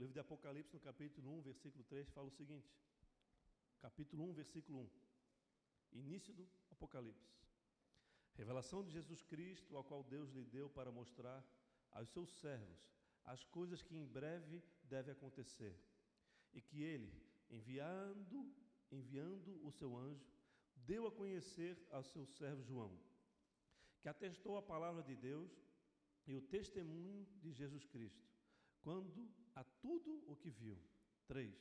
Livro de Apocalipse, no capítulo 1, versículo 3, fala o seguinte: capítulo 1, versículo 1. Início do Apocalipse. Revelação de Jesus Cristo, a qual Deus lhe deu para mostrar aos seus servos as coisas que em breve devem acontecer, e que ele, enviando, enviando o seu anjo, deu a conhecer ao seu servo João, que atestou a palavra de Deus e o testemunho de Jesus Cristo, quando a tudo o que viu. 3.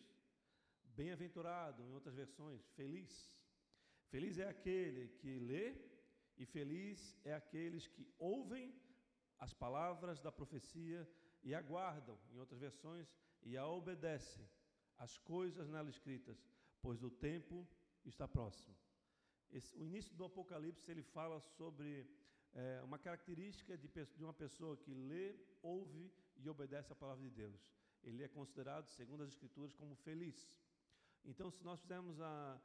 Bem-aventurado, em outras versões, feliz. Feliz é aquele que lê e feliz é aqueles que ouvem as palavras da profecia e aguardam, em outras versões, e a obedecem as coisas nela escritas, pois o tempo está próximo. Esse, o início do Apocalipse ele fala sobre é, uma característica de, de uma pessoa que lê, ouve e obedece a palavra de Deus. Ele é considerado, segundo as Escrituras, como feliz. Então, se nós fizermos a,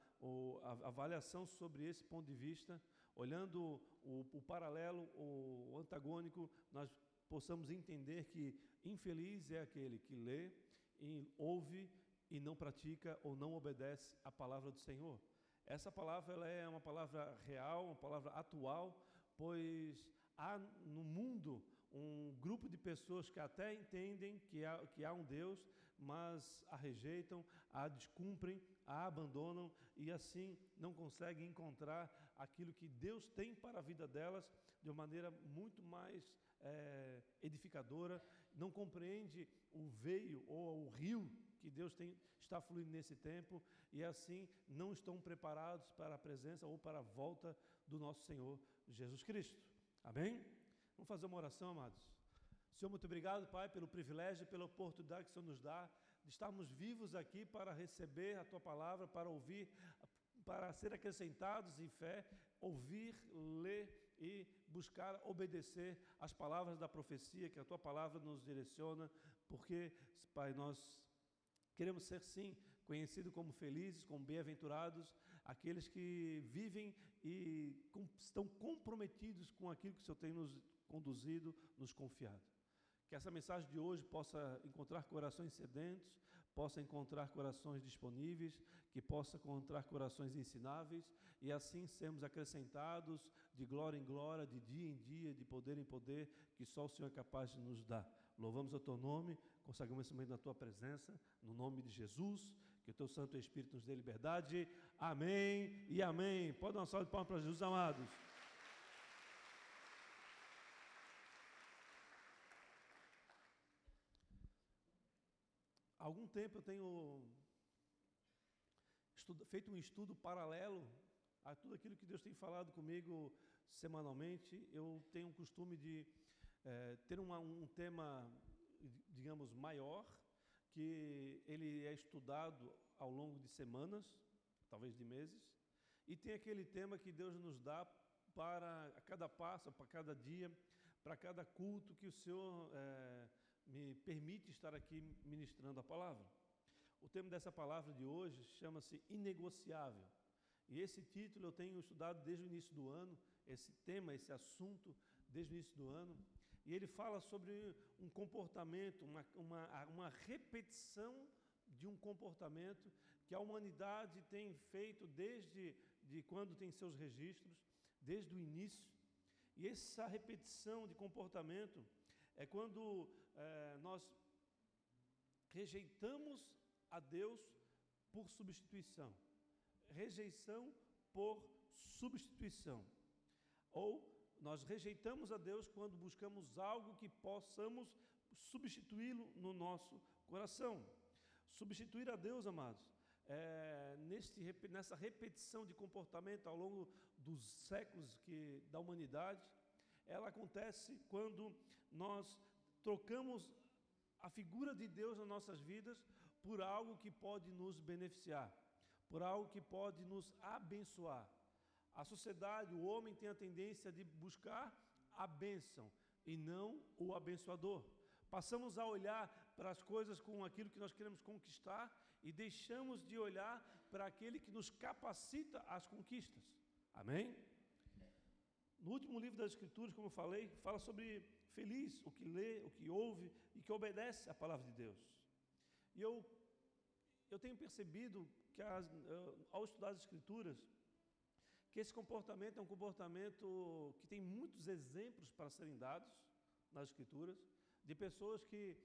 a, avaliação sobre esse ponto de vista, olhando o, o paralelo, o antagônico, nós possamos entender que infeliz é aquele que lê, e ouve e não pratica ou não obedece a palavra do Senhor. Essa palavra ela é uma palavra real, uma palavra atual, pois há no mundo um grupo de pessoas que até entendem que há, que há um Deus, mas a rejeitam, a descumprem, a abandonam e assim não conseguem encontrar aquilo que Deus tem para a vida delas de uma maneira muito mais é, edificadora, não compreende o veio ou o rio que Deus tem, está fluindo nesse tempo e assim não estão preparados para a presença ou para a volta do nosso Senhor Jesus Cristo. Amém? Vamos fazer uma oração, amados. Senhor, muito obrigado, Pai, pelo privilégio, pela oportunidade que o Senhor nos dá de estarmos vivos aqui para receber a Tua palavra, para ouvir, para ser acrescentados em fé, ouvir, ler e buscar obedecer às palavras da profecia que a Tua palavra nos direciona, porque, Pai, nós Queremos ser, sim, conhecidos como felizes, como bem-aventurados, aqueles que vivem e estão comprometidos com aquilo que o Senhor tem nos conduzido, nos confiado. Que essa mensagem de hoje possa encontrar corações sedentos, possa encontrar corações disponíveis, que possa encontrar corações ensináveis e assim sermos acrescentados de glória em glória, de dia em dia, de poder em poder, que só o Senhor é capaz de nos dar. Louvamos o teu nome, consagramos esse momento na tua presença, no nome de Jesus, que o teu Santo Espírito nos dê liberdade. Amém e amém. Pode dar uma salva de palmas para Jesus, amados. Algum tempo eu tenho estudo, feito um estudo paralelo a tudo aquilo que Deus tem falado comigo semanalmente. Eu tenho o costume de é, ter uma, um tema, digamos, maior, que ele é estudado ao longo de semanas, talvez de meses, e tem aquele tema que Deus nos dá para cada passo, para cada dia, para cada culto que o Senhor é, me permite estar aqui ministrando a palavra. O tema dessa palavra de hoje chama-se inegociável. E esse título eu tenho estudado desde o início do ano, esse tema, esse assunto, desde o início do ano. E ele fala sobre um comportamento, uma, uma, uma repetição de um comportamento que a humanidade tem feito desde de quando tem seus registros, desde o início. E essa repetição de comportamento é quando é, nós rejeitamos a Deus por substituição. Rejeição por substituição. Ou nós rejeitamos a Deus quando buscamos algo que possamos substituí-lo no nosso coração. Substituir a Deus, amados, é, neste, nessa repetição de comportamento ao longo dos séculos que, da humanidade, ela acontece quando nós trocamos a figura de Deus nas nossas vidas por algo que pode nos beneficiar, por algo que pode nos abençoar. A sociedade, o homem tem a tendência de buscar a bênção e não o abençoador. Passamos a olhar para as coisas com aquilo que nós queremos conquistar e deixamos de olhar para aquele que nos capacita às conquistas. Amém? No último livro das Escrituras, como eu falei, fala sobre feliz o que lê, o que ouve e que obedece à palavra de Deus. E eu, eu tenho percebido que as, ao estudar as Escrituras, que esse comportamento é um comportamento que tem muitos exemplos para serem dados nas Escrituras, de pessoas que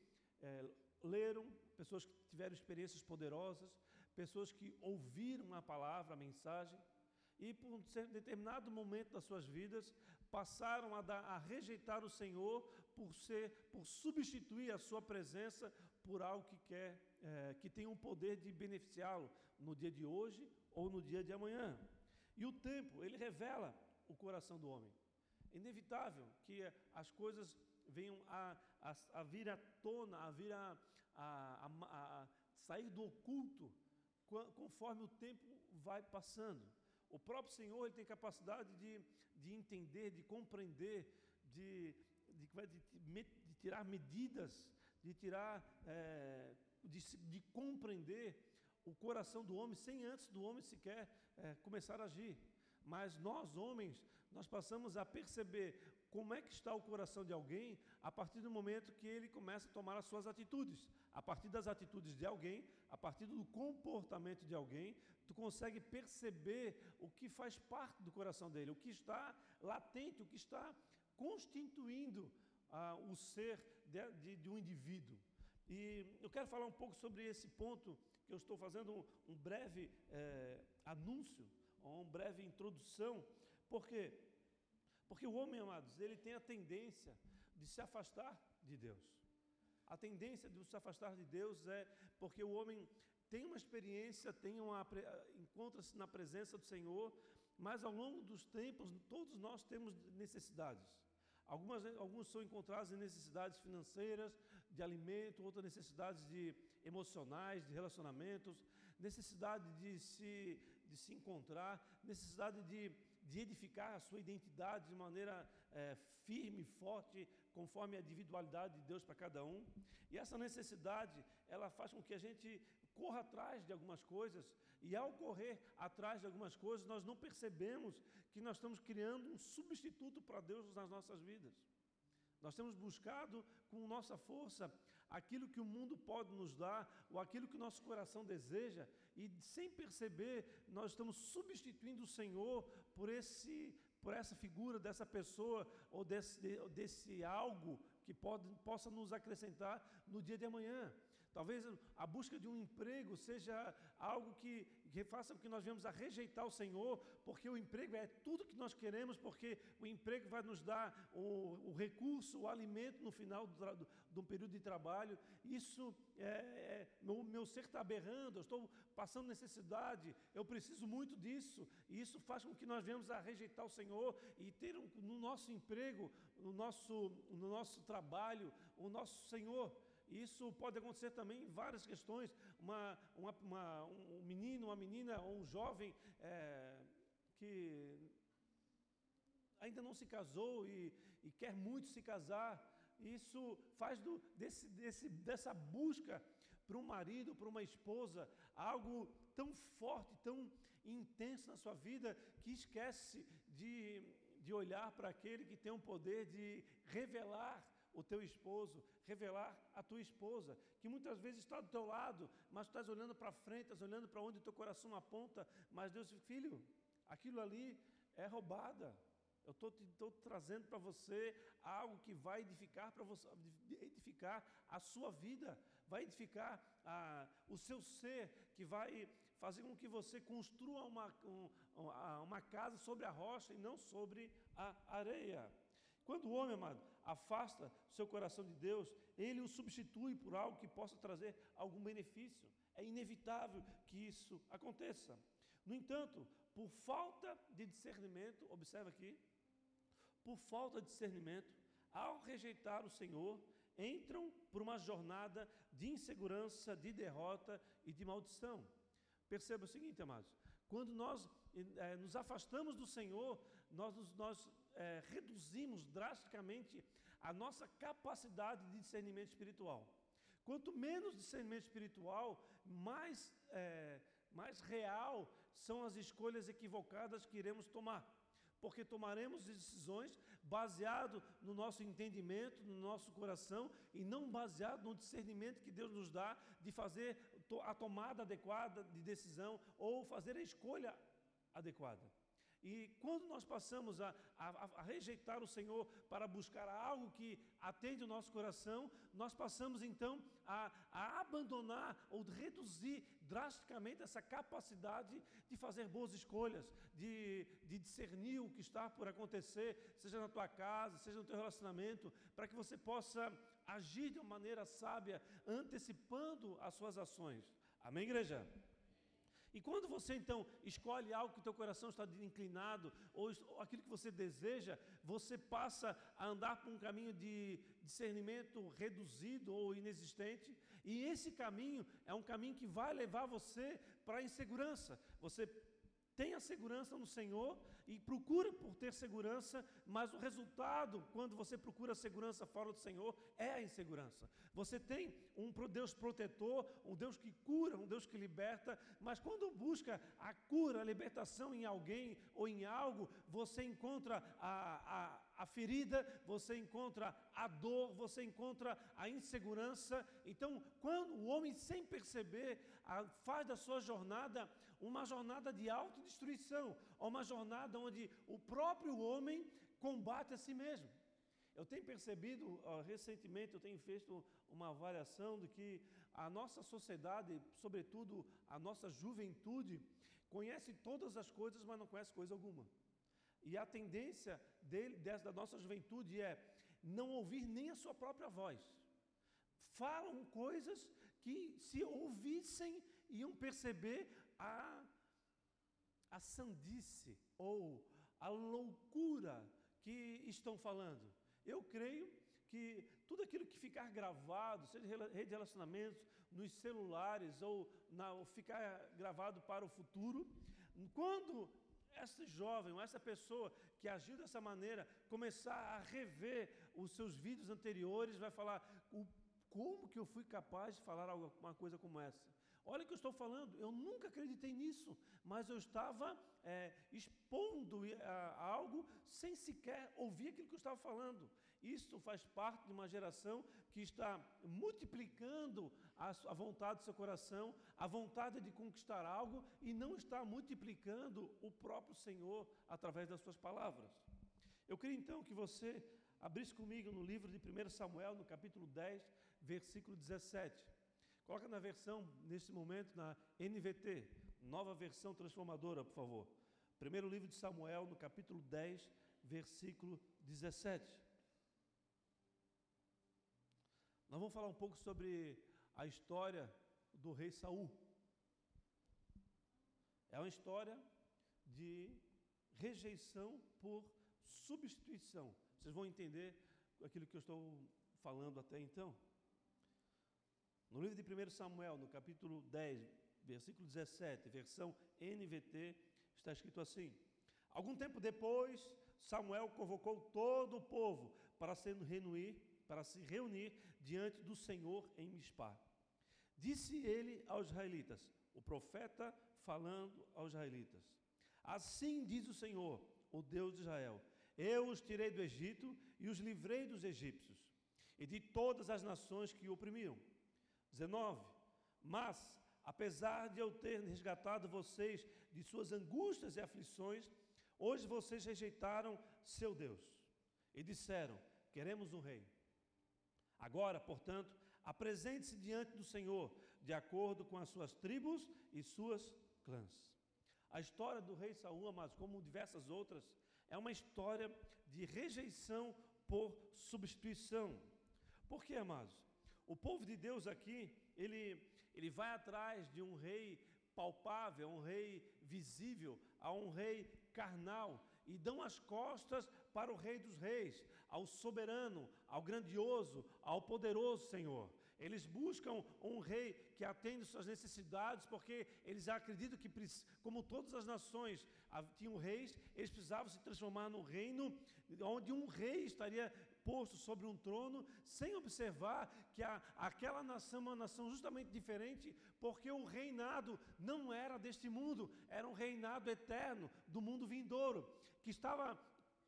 é, leram, pessoas que tiveram experiências poderosas, pessoas que ouviram a palavra, a mensagem, e por um determinado momento das suas vidas passaram a, dar, a rejeitar o Senhor por ser, por substituir a sua presença por algo que quer, é, que tem o um poder de beneficiá-lo no dia de hoje ou no dia de amanhã. E o tempo, ele revela o coração do homem. É inevitável que as coisas venham a, a, a vir à tona, a vir a, a, a, sair do oculto conforme o tempo vai passando. O próprio Senhor ele tem capacidade de, de entender, de compreender, de, de, de, de tirar medidas, de tirar, é, de, de compreender o coração do homem sem antes do homem sequer é, começar a agir. Mas nós, homens, nós passamos a perceber como é que está o coração de alguém a partir do momento que ele começa a tomar as suas atitudes. A partir das atitudes de alguém, a partir do comportamento de alguém, tu consegue perceber o que faz parte do coração dele, o que está latente, o que está constituindo ah, o ser de, de, de, um indivíduo. E eu quero falar um pouco sobre esse ponto, que eu estou fazendo um, um breve é, anúncio, uma breve introdução, porque porque o homem, amados, ele tem a tendência de se afastar de Deus. A tendência de se afastar de Deus é porque o homem tem uma experiência, tem uma encontra-se na presença do Senhor, mas ao longo dos tempos todos nós temos necessidades. Algumas, alguns são encontrados em necessidades financeiras, de alimento, outras necessidades de emocionais, de relacionamentos, necessidade de se, de se encontrar, necessidade de de edificar a sua identidade de maneira é, firme, forte, conforme a individualidade de Deus para cada um. E essa necessidade, ela faz com que a gente corra atrás de algumas coisas, e ao correr atrás de algumas coisas, nós não percebemos que nós estamos criando um substituto para Deus nas nossas vidas. Nós temos buscado com nossa força aquilo que o mundo pode nos dar, ou aquilo que o nosso coração deseja, e sem perceber, nós estamos substituindo o Senhor por, esse, por essa figura dessa pessoa ou desse, desse algo que pode, possa nos acrescentar no dia de amanhã. Talvez a busca de um emprego seja algo que, que faça com que nós venhamos a rejeitar o Senhor, porque o emprego é tudo que nós queremos, porque o emprego vai nos dar o, o recurso, o alimento no final do, de um período de trabalho. Isso é, é meu, meu ser está berrando, eu estou passando necessidade, eu preciso muito disso. E isso faz com que nós venhamos a rejeitar o Senhor e ter um, no nosso emprego, no nosso, no nosso trabalho, o nosso Senhor. Isso pode acontecer também em várias questões. Uma, uma, uma um menino, uma menina ou um jovem é, que ainda não se casou e, e, quer muito se casar. Isso faz do, desse, desse, dessa busca para um marido, para uma esposa, algo tão forte, tão intenso na sua vida, que esquece de, de olhar para aquele que tem o poder de revelar o teu esposo, revelar a tua esposa, que muitas vezes está do teu lado, mas tu estás olhando para frente, estás olhando para onde teu coração aponta, mas Deus filho, aquilo ali é roubada. Eu estou trazendo para você algo que vai edificar para você, edificar a sua vida, vai edificar a, o seu ser, que vai fazer com que você construa uma, um, uma casa sobre a rocha e não sobre a areia. Quando o homem, amado, afasta seu coração de Deus, ele o substitui por algo que possa trazer algum benefício. É inevitável que isso aconteça. No entanto, por falta de discernimento, observa aqui, por falta de discernimento, ao rejeitar o Senhor, entram por uma jornada de insegurança, de derrota e de maldição. Perceba o seguinte, amados: quando nós é, nos afastamos do Senhor, nós, nós é, reduzimos drasticamente a nossa capacidade de discernimento espiritual. Quanto menos discernimento espiritual, mais, é, mais real são as escolhas equivocadas que iremos tomar. porque tomaremos decisões baseado no nosso entendimento, no nosso coração e não baseado no discernimento que Deus nos dá de fazer a tomada adequada de decisão ou fazer a escolha adequada. E quando nós passamos a, a, a, rejeitar o Senhor para buscar algo que atende o nosso coração, nós passamos então a, a abandonar ou reduzir drasticamente essa capacidade de fazer boas escolhas, de, de discernir o que está por acontecer, seja na tua casa, seja no teu relacionamento, para que você possa agir de uma maneira sábia, antecipando as suas ações. Amém, igreja? E quando você então escolhe algo que teu coração está inclinado, ou, ou aquilo que você deseja, você passa a andar por um caminho de discernimento reduzido ou inexistente, e esse caminho é um caminho que vai levar você para a insegurança. Você tem a segurança no Senhor, e procura por ter segurança, mas o resultado, quando você procura segurança fora do Senhor, é a insegurança. Você tem um Deus protetor, um Deus que cura, um Deus que liberta, mas quando busca a cura, a libertação em alguém ou em algo, você encontra a, a a ferida, você encontra a dor, você encontra a insegurança. Então, quando o homem, sem perceber, faz da sua jornada uma jornada de autodestruição, uma jornada onde o próprio homem combate a si mesmo. Eu tenho percebido, recentemente, eu tenho feito uma avaliação de que a nossa sociedade, sobretudo a nossa juventude, conhece todas as coisas, mas não conhece coisa alguma. E a tendência dele, dessa, da nossa juventude é não ouvir nem a sua própria voz. Falam coisas que, se ouvissem, iam perceber a, a sandice ou a loucura que estão falando. Eu creio que tudo aquilo que ficar gravado, seja rede de relacionamentos, nos celulares ou, na, ou ficar gravado para o futuro, quando esse jovem ou essa pessoa que agiu dessa maneira começar a rever os seus vídeos anteriores, vai falar: como que eu fui capaz de falar alguma coisa como essa? Olha o que eu estou falando, eu nunca acreditei nisso, mas eu estava é, expondo a, algo sem sequer ouvir aquilo que eu estava falando. Isso faz parte de uma geração que está multiplicando a, a vontade do seu coração, a vontade de conquistar algo e não está multiplicando o próprio Senhor através das suas palavras. Eu queria então que você abrisse comigo no livro de 1 Samuel, no capítulo 10, versículo 17. Coloca na versão, nesse momento, na NVT, nova versão transformadora, por favor. Primeiro livro de Samuel, no capítulo 10, versículo 17. Nós vamos falar um pouco sobre a história do rei Saul. É uma história de rejeição por substituição. Vocês vão entender aquilo que eu estou falando até então. No livro de 1 Samuel, no capítulo 10, versículo 17, versão NVT, está escrito assim: Algum tempo depois, Samuel convocou todo o povo para se reunir, para se reunir diante do Senhor em Mispá. Disse ele aos israelitas, o profeta falando aos israelitas: Assim diz o Senhor, o Deus de Israel: Eu os tirei do Egito e os livrei dos egípcios e de todas as nações que o oprimiam 19. Mas, apesar de eu ter resgatado vocês de suas angústias e aflições, hoje vocês rejeitaram seu Deus e disseram: Queremos um rei. Agora, portanto, apresente-se diante do Senhor, de acordo com as suas tribos e suas clãs. A história do rei Saul, amados, como diversas outras, é uma história de rejeição por substituição. Por quê, amados? O povo de Deus aqui, ele, ele vai atrás de um rei palpável, um rei visível, a um rei carnal, e dão as costas para o Rei dos Reis, ao soberano, ao grandioso, ao poderoso Senhor. Eles buscam um rei que atende suas necessidades, porque eles acreditam que, como todas as nações tinham reis, eles precisavam se transformar num reino onde um rei estaria posto sobre um trono, sem observar que a, aquela nação é uma nação justamente diferente, porque o reinado não era deste mundo, era um reinado eterno do mundo vindouro, que estava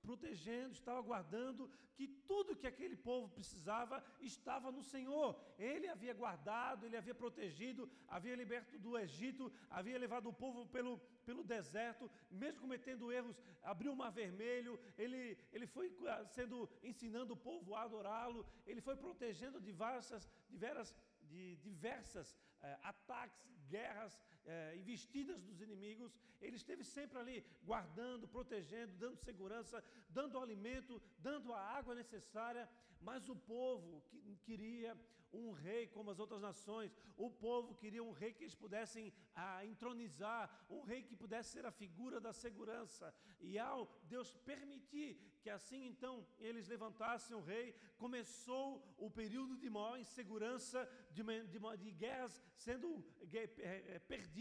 protegendo, estava guardando que tudo que aquele povo precisava estava no Senhor. Ele havia guardado, ele havia protegido, havia liberto do Egito, havia levado o povo pelo, pelo deserto, mesmo cometendo erros, abriu o mar vermelho, ele, ele foi ah, sendo ensinando o povo a adorá-lo, ele foi protegendo diversas, diversas, de diversas eh, ataques, guerras, eh, investidas dos inimigos, ele esteve sempre ali guardando, protegendo, dando segurança, dando alimento, dando a água necessária, mas o povo que, queria um rei como as outras nações, o povo queria um rei que eles pudessem ah, entronizar, um rei que pudesse ser a figura da segurança. E ao Deus permitir que assim então eles levantassem o rei, começou o período de maior insegurança, de, de, de guerras sendo é, perdidas,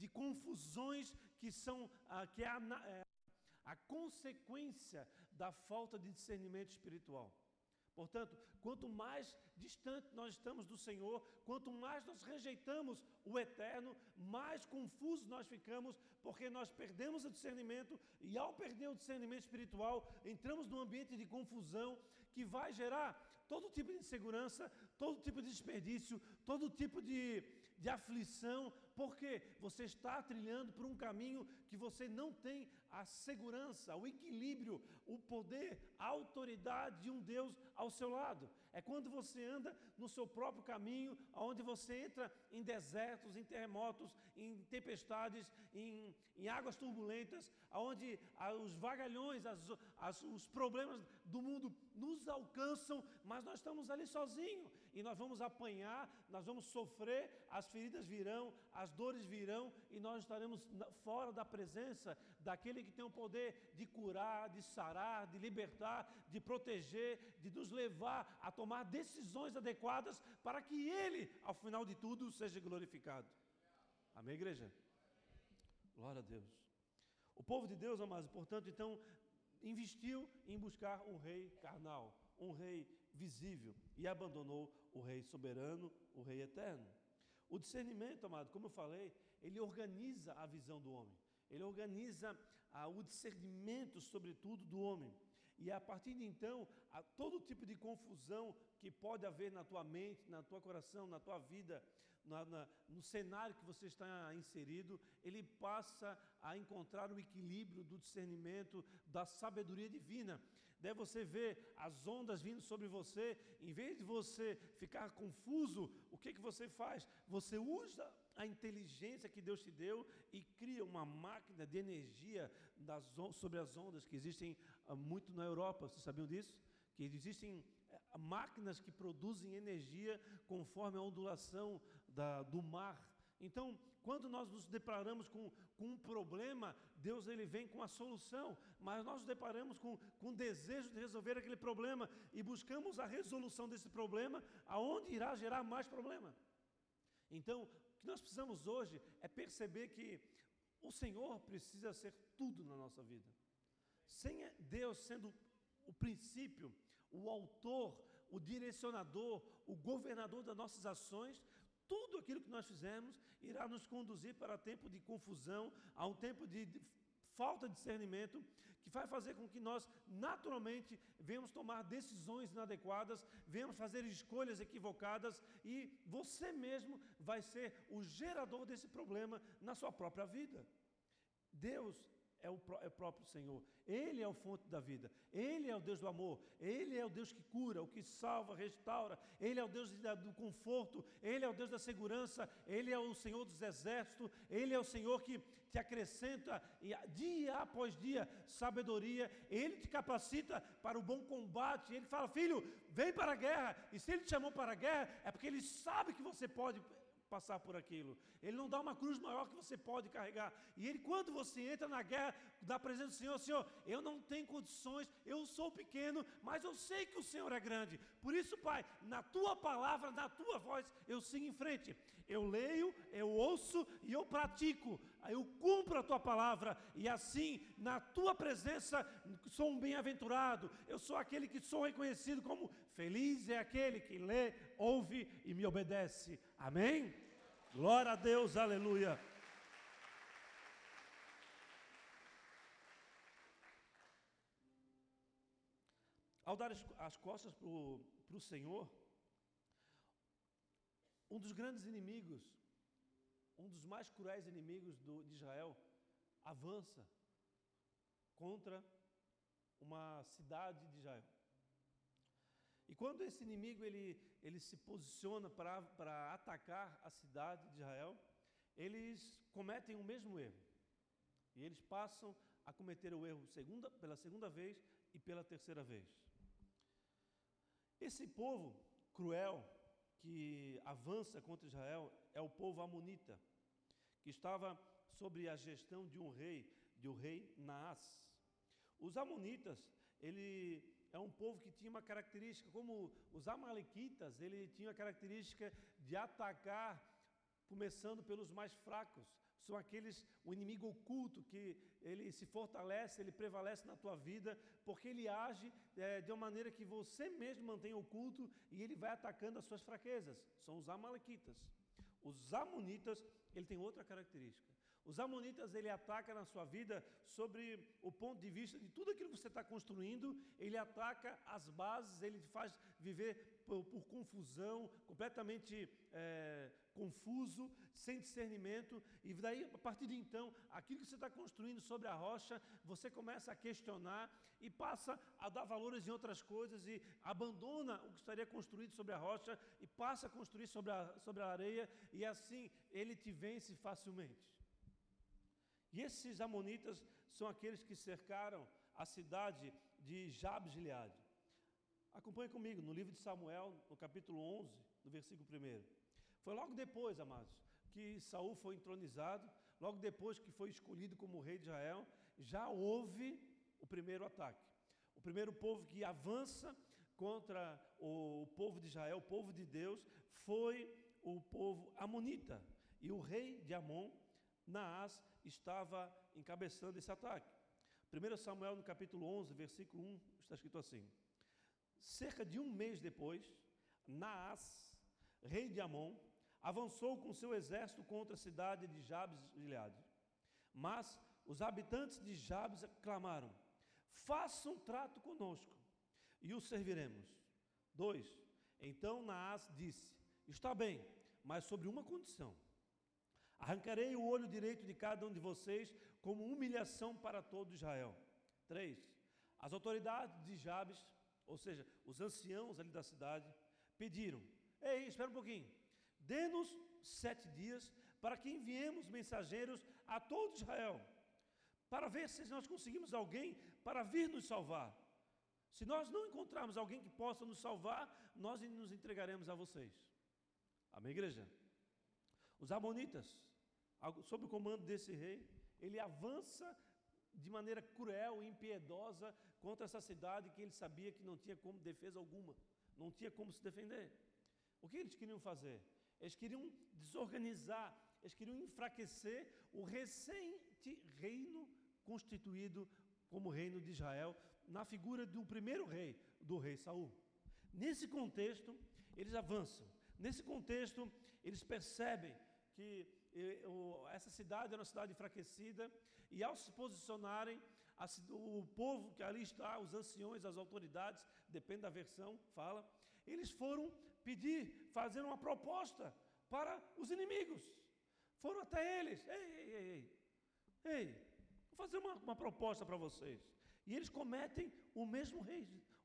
de confusões que são ah, que é a, é, a consequência da falta de discernimento espiritual. Portanto, quanto mais distante nós estamos do Senhor, quanto mais nós rejeitamos o eterno, mais confusos nós ficamos, porque nós perdemos o discernimento e, ao perder o discernimento espiritual, entramos num ambiente de confusão que vai gerar todo tipo de insegurança, todo tipo de desperdício, todo tipo de, de aflição, porque você está trilhando por um caminho que você não tem a segurança, o equilíbrio, o poder, a autoridade de um Deus ao seu lado. É quando você anda no seu próprio caminho, onde você entra em desertos, em terremotos, em tempestades, em, em águas turbulentas, onde os vagalhões, as, as, os problemas do mundo nos alcançam, mas nós estamos ali sozinhos e nós vamos apanhar, nós vamos sofrer, as feridas virão, as dores virão e nós estaremos fora da presença daquele que tem o poder de curar, de sarar, de libertar, de proteger, de nos levar a tomar decisões adequadas para que Ele, ao final de tudo, seja glorificado. Amém, igreja? Glória a Deus. O povo de Deus, amados, portanto, então, investiu em buscar um rei carnal, um rei visível, e abandonou o rei soberano, o rei eterno. O discernimento, amado, como eu falei, ele organiza a visão do homem, ele organiza ah, o discernimento, sobretudo, do homem. E a partir de então, todo tipo de confusão que pode haver na tua mente, na tua coração, na tua vida, na, na, no cenário que você está inserido, ele passa a encontrar o equilíbrio do discernimento, da sabedoria divina. Daí você vê as ondas vindo sobre você, em vez de você ficar confuso, o que, que você faz? Você usa a inteligência que Deus te deu e cria uma máquina de energia das, sobre as ondas que existem ah, muito na Europa. Vocês sabiam disso? Que existem eh, máquinas que produzem energia conforme a ondulação da, do mar. Então, quando nós nos deparamos com, com um problema, Deus ele vem com a solução, mas nós nos deparamos com, com o desejo de resolver aquele problema e buscamos a resolução desse problema, aonde irá gerar mais problema. Então, que nós precisamos hoje é perceber que o Senhor precisa ser tudo na nossa vida. Sem Deus sendo o princípio, o autor, o direcionador, o governador das nossas ações, tudo aquilo que nós fizemos irá nos conduzir para tempo de confusão, a um tempo de, falta de discernimento, que vai fazer com que nós naturalmente venhamos tomar decisões inadequadas, venhamos fazer escolhas equivocadas e você mesmo vai ser o gerador desse problema na sua própria vida. Deus é o, é o, próprio Senhor. Ele é o fonte da vida. Ele é o Deus do amor. Ele é o Deus que cura, o que salva, restaura. Ele é o Deus do conforto. Ele é o Deus da segurança. Ele é o Senhor dos exércitos. Ele é o Senhor que te acrescenta dia após dia sabedoria. Ele te capacita para o bom combate. Ele fala: Filho, vem para a guerra. E se ele te chamou para a guerra, é porque ele sabe que você pode passar por aquilo. Ele não dá uma cruz maior que você pode carregar. E ele, quando você entra na guerra da presença do Senhor, Senhor, eu não tenho condições, eu sou pequeno, mas eu sei que o Senhor é grande. Por isso, Pai, na tua palavra, na tua voz, eu sigo em frente. Eu leio, eu ouço e eu pratico. Eu cumpro a tua palavra e assim, na tua presença, sou um bem-aventurado. Eu sou aquele que sou reconhecido como feliz é aquele que lê, ouve e me obedece. Amém? Glória a Deus, aleluia. Ao dar as costas para o Senhor, um dos grandes inimigos, um dos mais cruéis inimigos do, de Israel, avança contra uma cidade de Israel. E quando esse inimigo ele, ele se posiciona para atacar a cidade de Israel, eles cometem o mesmo erro. E eles passam a cometer o erro segunda, pela segunda vez e pela terceira vez. Esse povo cruel que avança contra Israel é o povo amonita, que estava sob a gestão de um rei, de um rei Naás. Os amonitas, ele é um povo que tinha uma característica, como os amalequitas, ele tinha a característica de atacar começando pelos mais fracos. São aqueles, o inimigo oculto que ele se fortalece, ele prevalece na tua vida, porque ele age é, de uma maneira que você mesmo mantém oculto e ele vai atacando as suas fraquezas. São os amalequitas. Os amonitas, ele tem outra característica. Os amonitas, ele ataca na sua vida sobre o ponto de vista de tudo aquilo que você está construindo, ele ataca as bases, ele faz viver por, por confusão, completamente é, confuso, sem discernimento, e daí, a partir de então, aquilo que você está construindo sobre a rocha, você começa a questionar e passa a dar valores em outras coisas e abandona o que estaria construído sobre a rocha e passa a construir sobre a, sobre a areia, e assim ele te vence facilmente. E esses amonitas são aqueles que cercaram a cidade de Jabes Gileade. Acompanhe comigo no livro de Samuel, no capítulo 11, no versículo 1. Foi logo depois, amados, que Saul foi entronizado, logo depois que foi escolhido como rei de Israel, já houve o primeiro ataque. O primeiro povo que avança contra o povo de Israel, o povo de Deus, foi o povo amonita. E o rei de Amon, Naás, estava encabeçando esse ataque. 1 Samuel, no capítulo 11, versículo 1, está escrito assim: Cerca de um mês depois, Naás, rei de Amon, avançou com seu exército contra a cidade de Jabes Gileade. Mas os habitantes de Jabes clamaram: Faça um trato conosco e o serviremos. 2. Então Naás disse: Está bem, mas sobre uma condição Arrancarei o olho direito de cada um de vocês como humilhação para todo Israel. 3. As autoridades de Jabes, ou seja, os anciãos ali da cidade, pediram: Ei, espera um pouquinho, dê-nos sete dias para que enviemos mensageiros a todo Israel, para ver se nós conseguimos alguém para vir nos salvar. Se nós não encontrarmos alguém que possa nos salvar, nós nos entregaremos a vocês. Amém, igreja? Os Amonitas, sob o comando desse rei, ele avança de maneira cruel e impiedosa contra essa cidade que ele sabia que não tinha como defesa alguma, não tinha como se defender. O que eles queriam fazer? Eles queriam desorganizar, eles queriam enfraquecer o recente reino constituído como reino de Israel, na figura do primeiro rei, do rei Saul. Nesse contexto, eles avançam. Nesse contexto, eles percebem que essa cidade era uma cidade enfraquecida, e ao se posicionarem, o povo que ali está, os anciões, as autoridades, depende da versão, fala, eles foram pedir, fazer uma proposta para os inimigos. Foram até eles, ei, ei, ei, ei, ei vou fazer uma, uma proposta para vocês. E eles cometem o mesmo,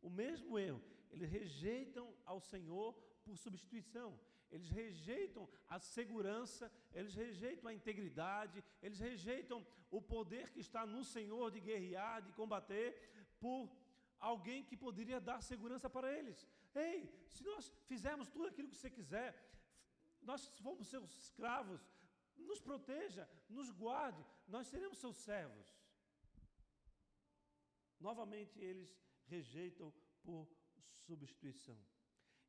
o mesmo erro. Eles rejeitam ao Senhor por substituição eles rejeitam a segurança, eles rejeitam a integridade, eles rejeitam o poder que está no Senhor de guerrear, de combater, por alguém que poderia dar segurança para eles. Ei, se nós fizermos tudo aquilo que você quiser, nós fomos seus escravos, nos proteja, nos guarde, nós seremos seus servos. Novamente eles rejeitam por substituição.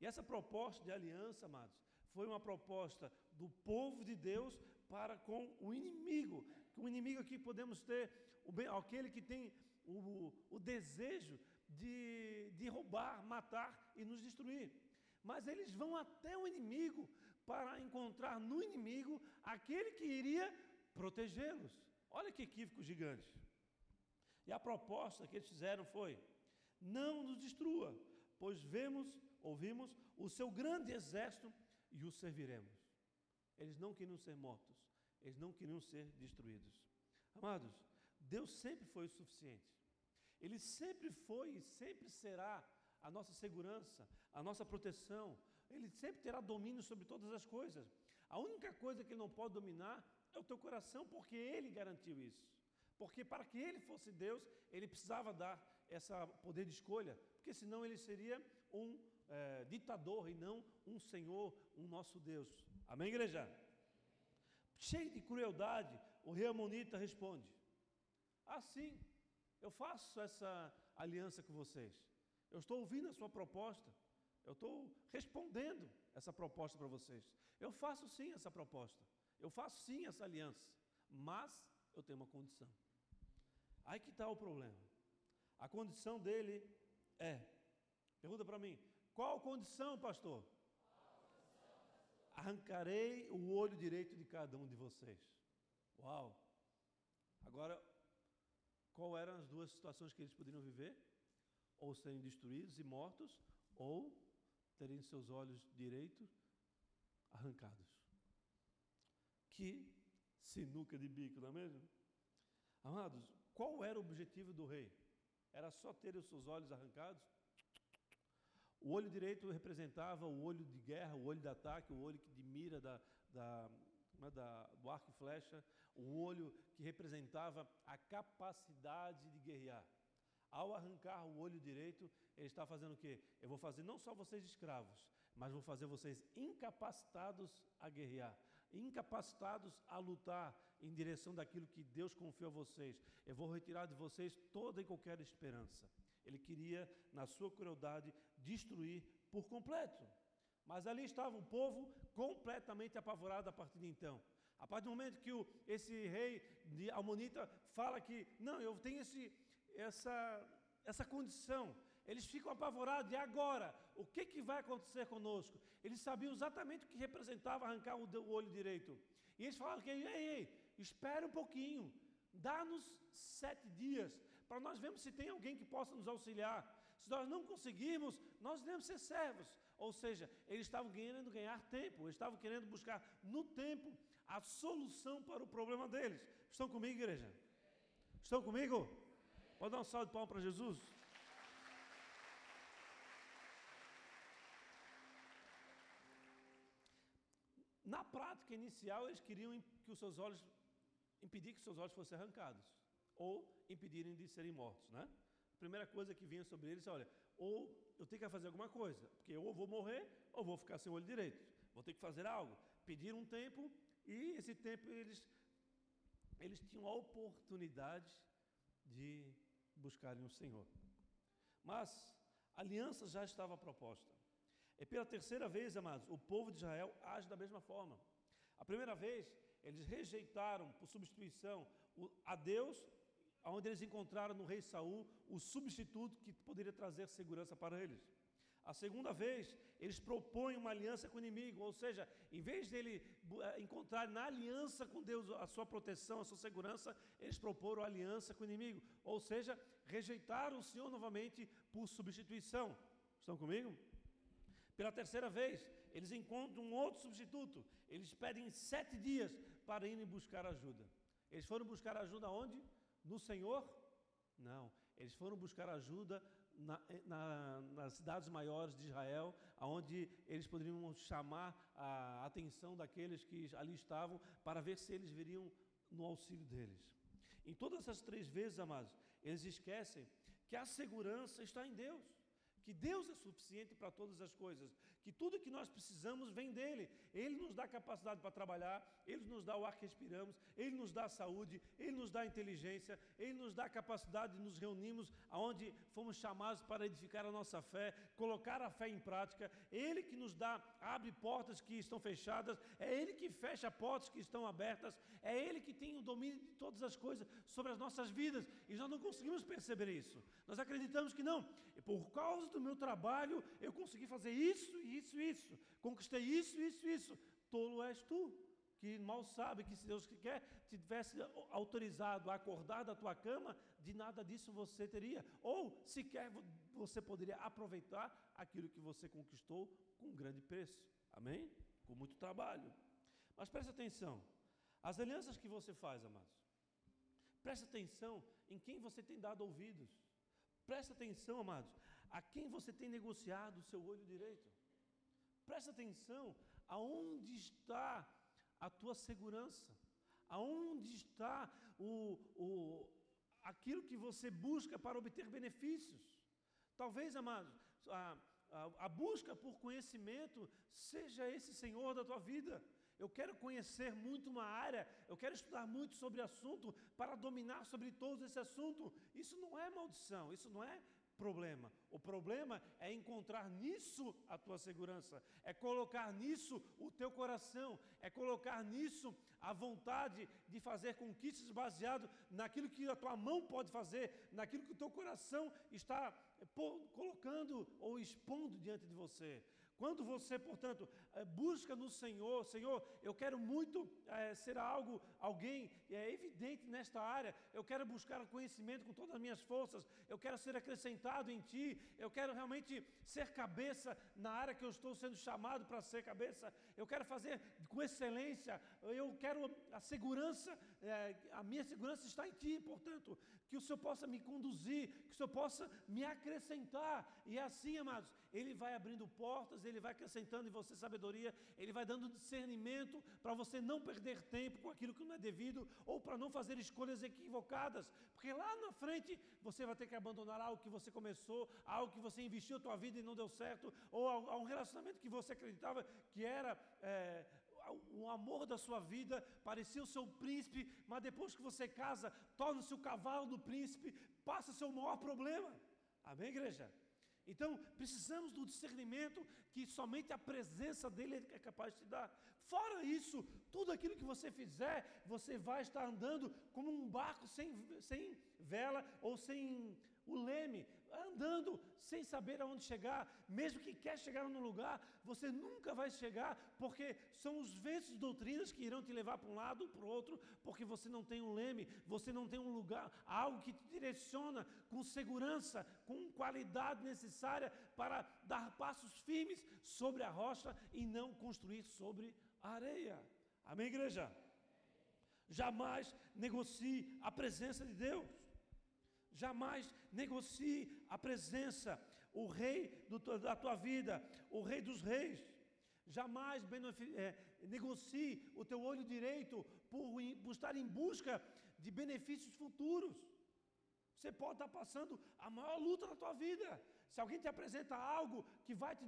E essa proposta de aliança, amados, foi uma proposta do povo de Deus para com o inimigo. O inimigo aqui podemos ter aquele que tem o, o desejo de, de roubar, matar e nos destruir. Mas eles vão até o inimigo para encontrar no inimigo aquele que iria protegê-los. Olha que equívoco gigante. E a proposta que eles fizeram foi: não nos destrua, pois vemos, ouvimos o seu grande exército e o serviremos. Eles não queriam ser mortos, eles não queriam ser destruídos. Amados, Deus sempre foi o suficiente. Ele sempre foi e sempre será a nossa segurança, a nossa proteção. Ele sempre terá domínio sobre todas as coisas. A única coisa que ele não pode dominar é o teu coração, porque ele garantiu isso. Porque para que ele fosse Deus, ele precisava dar esse poder de escolha, porque senão ele seria um é, ditador e não um Senhor, um nosso Deus. Amém, igreja? Cheio de crueldade, o rei Amonita responde: Assim, eu faço essa aliança com vocês. Eu estou ouvindo a sua proposta. Eu estou respondendo essa proposta para vocês. Eu faço sim essa proposta. Eu faço sim essa aliança. Mas eu tenho uma condição. Aí que está o problema. A condição dele é: pergunta para mim, qual condição, pastor? Arrancarei o olho direito de cada um de vocês. Uau! Agora, qual eram as duas situações que eles poderiam viver? Ou serem destruídos e mortos, ou terem seus olhos direitos arrancados. Que sinuca de bico, não é mesmo? Amados, qual era o objetivo do rei? Era só ter os seus olhos arrancados? O olho direito representava o olho de guerra, o olho de ataque, o olho de mira da, da, é, da, do arco e flecha, o olho que representava a capacidade de guerrear. Ao arrancar o olho direito, ele está fazendo o quê? Eu vou fazer não só vocês escravos, mas vou fazer vocês incapacitados a guerrear, incapacitados a lutar em direção daquilo que Deus confiou a vocês. Eu vou retirar de vocês toda e qualquer esperança. Ele queria, na sua crueldade, destruir por completo. Mas ali estava o povo completamente apavorado a partir de então. A partir do momento que o, esse rei de Almonita fala que, não, eu tenho esse, essa, essa condição, eles ficam apavorados. E agora? O que, que vai acontecer conosco? Eles sabiam exatamente o que representava arrancar o, o olho direito. E eles falaram que, ei, ei, espere um pouquinho, dá-nos sete dias, para nós vermos se tem alguém que possa nos auxiliar. Se nós não conseguirmos, nós devemos ser servos. Ou seja, eles estavam querendo ganhar tempo, eles estavam querendo buscar no tempo a solução para o problema deles. Estão comigo, igreja? Estão comigo? Pode dar um salve de palmas para Jesus? Na prática inicial, eles queriam que os seus olhos impedir que seus olhos fossem arrancados ou impedirem de serem mortos, né? Primeira coisa que vinha sobre eles, olha, ou eu tenho que fazer alguma coisa, porque ou vou morrer ou vou ficar sem olho direito. Vou ter que fazer algo. Pedir um tempo e esse tempo eles eles tinham a oportunidade de buscarem o Senhor. Mas a aliança já estava proposta. E pela terceira vez, amados, o povo de Israel age da mesma forma. A primeira vez, eles rejeitaram por substituição a Deus onde eles encontraram no rei Saul o substituto que poderia trazer segurança para eles. A segunda vez, eles propõem uma aliança com o inimigo, ou seja, em vez dele eh, encontrar na aliança com Deus a sua proteção, a sua segurança, eles proporam aliança com o inimigo, ou seja, rejeitaram o Senhor novamente por substituição. Estão comigo? Pela terceira vez, eles encontram um outro substituto. Eles pedem sete dias para irem buscar ajuda. Eles foram buscar ajuda onde? No Senhor? Não. Eles foram buscar ajuda na, na, nas cidades maiores de Israel, onde eles poderiam chamar a atenção daqueles que ali estavam para ver se eles viriam no auxílio deles. Em todas essas três vezes, amados, eles esquecem que a segurança está em Deus, que Deus é suficiente para todas as coisas, que tudo que nós precisamos vem dele. Ele nos dá capacidade para trabalhar, ele nos dá o ar que respiramos, ele nos dá saúde, ele nos dá inteligência, ele nos dá capacidade de nos reunirmos aonde fomos chamados para edificar a nossa fé, colocar a fé em prática. Ele que nos dá, abre portas que estão fechadas, é ele que fecha portas que estão abertas, é ele que tem o domínio de todas as coisas sobre as nossas vidas, e nós não conseguimos perceber isso. Nós acreditamos que não, por causa do meu trabalho eu consegui fazer isso, isso, isso, conquistei isso, isso, isso. Tolo és tu, que mal sabe que se Deus quer te tivesse autorizado a acordar da tua cama, de nada disso você teria. Ou sequer você poderia aproveitar aquilo que você conquistou com grande preço. Amém? Com muito trabalho. Mas preste atenção. As alianças que você faz, amados. Preste atenção em quem você tem dado ouvidos. Preste atenção, amados, a quem você tem negociado o seu olho direito. Presta atenção aonde está a tua segurança, aonde está o, o, aquilo que você busca para obter benefícios. Talvez, amados, a, a, a busca por conhecimento seja esse Senhor da tua vida. Eu quero conhecer muito uma área, eu quero estudar muito sobre assunto para dominar sobre todo esse assunto. Isso não é maldição, isso não é problema. O problema é encontrar nisso a tua segurança, é colocar nisso o teu coração, é colocar nisso a vontade de fazer conquistas baseado naquilo que a tua mão pode fazer, naquilo que o teu coração está colocando ou expondo diante de você. Quando você, portanto, eh, busca no Senhor, Senhor, eu quero muito é, ser algo, alguém é evidente nesta área, eu quero buscar conhecimento com todas as minhas forças, eu quero ser acrescentado em Ti, eu quero realmente ser cabeça na área que eu estou sendo chamado para ser cabeça, eu quero fazer com excelência, eu quero a segurança, é, a minha segurança está em Ti, portanto, que o Senhor possa me conduzir, que o Senhor possa me acrescentar, e assim, amados, Ele vai abrindo portas, Ele vai acrescentando em você sabedoria, Ele vai dando discernimento para você não perder tempo com aquilo que não é devido, ou para não fazer escolhas equivocadas, porque lá na frente você vai ter que abandonar algo que você começou, algo que você investiu a tua vida e não deu certo, ou a um relacionamento que você acreditava que era. É, o amor da sua vida, parecia o seu príncipe, mas depois que você casa, torna-se o cavalo do príncipe, passa o maior problema. Amém, igreja? Então, precisamos do discernimento que somente a presença dele é capaz de te dar. Fora isso, tudo aquilo que você fizer, você vai estar andando como um barco sem, sem vela ou sem o leme, andando sem saber aonde chegar, mesmo que quer chegar num lugar, você nunca vai chegar, porque são os ventos doutrinas que irão te levar para um lado ou para o outro, porque você não tem um leme, você não tem um lugar, algo que te direciona com segurança, com qualidade necessária para dar passos firmes sobre a rocha e não construir sobre a areia. Amém, igreja? Jamais negocie a presença de Deus. Jamais negocie a presença, o rei do, da tua vida, o rei dos reis. Jamais é, negocie o teu olho direito por, por estar em busca de benefícios futuros. Você pode estar passando a maior luta da tua vida. Se alguém te apresenta algo que vai te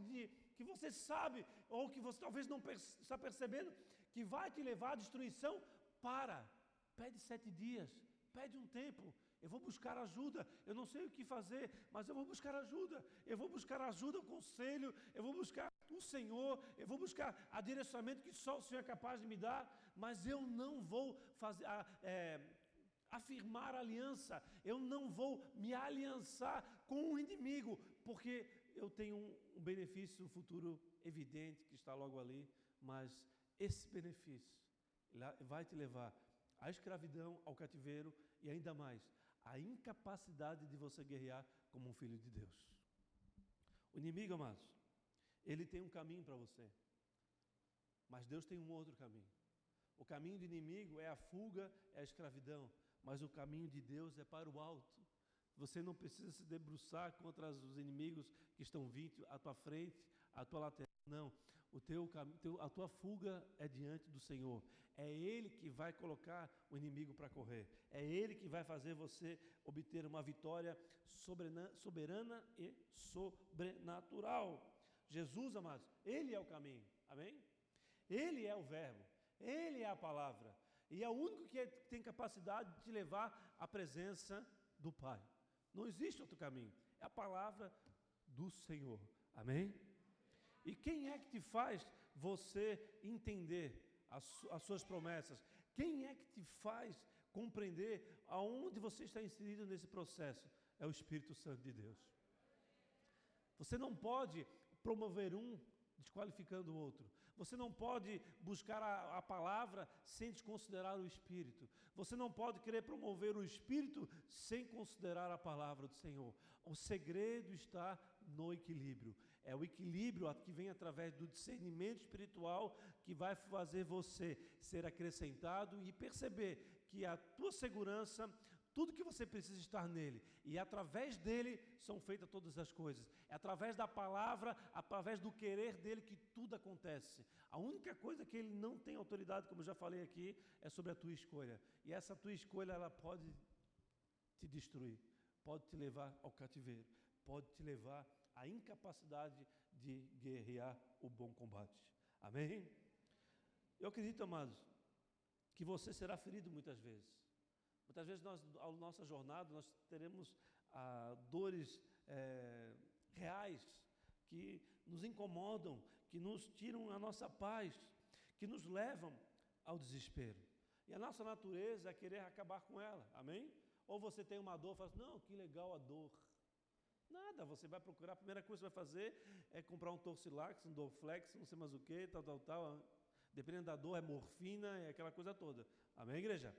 que você sabe ou que você talvez não está percebendo que vai te levar à destruição, para. Pede sete dias, pede um tempo, eu vou buscar ajuda. Eu não sei o que fazer, mas eu vou buscar ajuda. Eu vou buscar ajuda, o conselho. Eu vou buscar o Senhor. Eu vou buscar a direcionamento que só o Senhor é capaz de me dar. Mas eu não vou fazer, é, afirmar aliança. Eu não vou me aliançar com o inimigo, porque eu tenho um benefício futuro evidente que está logo ali. Mas esse benefício vai te levar à escravidão, ao cativeiro e ainda mais a incapacidade de você guerrear como um filho de Deus. O inimigo, amados, ele tem um caminho para você, mas Deus tem um outro caminho. O caminho do inimigo é a fuga, é a escravidão, mas o caminho de Deus é para o alto. Você não precisa se debruçar contra os inimigos que estão vindo à tua frente, à tua lateral. Não, o teu, a tua fuga é diante do Senhor. É Ele que vai colocar o inimigo para correr. É Ele que vai fazer você obter uma vitória soberana e sobrenatural. Jesus, amados, Ele é o caminho. Amém? Ele é o Verbo. Ele é a palavra. E é o único que tem capacidade de te levar à presença do Pai. Não existe outro caminho. É a palavra do Senhor. Amém? E quem é que te faz você entender as, as suas promessas? Quem é que te faz compreender aonde você está inserido nesse processo? É o Espírito Santo de Deus. Você não pode promover um desqualificando o outro. Você não pode buscar a, a, palavra sem desconsiderar o Espírito. Você não pode querer promover o Espírito sem considerar a palavra do Senhor. O segredo está no equilíbrio. É o equilíbrio que vem através do discernimento espiritual que vai fazer você ser acrescentado e perceber que a tua segurança, tudo que você precisa estar nele. E através dele são feitas todas as coisas. É através da palavra, através do querer dele que tudo acontece. A única coisa que ele não tem autoridade, como eu já falei aqui, é sobre a tua escolha. E essa tua escolha, ela pode te destruir, pode te levar ao cativeiro, pode te levar à incapacidade de guerrear o bom combate. Amém? Eu acredito, amados, que você será ferido muitas vezes. Muitas vezes, nós, a nossa jornada, nós teremos ah, dores é, reais que nos incomodam, que nos tiram a nossa paz, que nos levam ao desespero. E a nossa natureza é querer acabar com ela, amém? Ou você tem uma dor, fala assim, não, que legal a dor. Nada, você vai procurar, a primeira coisa que você vai fazer é comprar um Torcilax, um Dorflex, não sei mais o que, tal, tal, tal. Dependendo da dor, é morfina, é aquela coisa toda. Amém, igreja?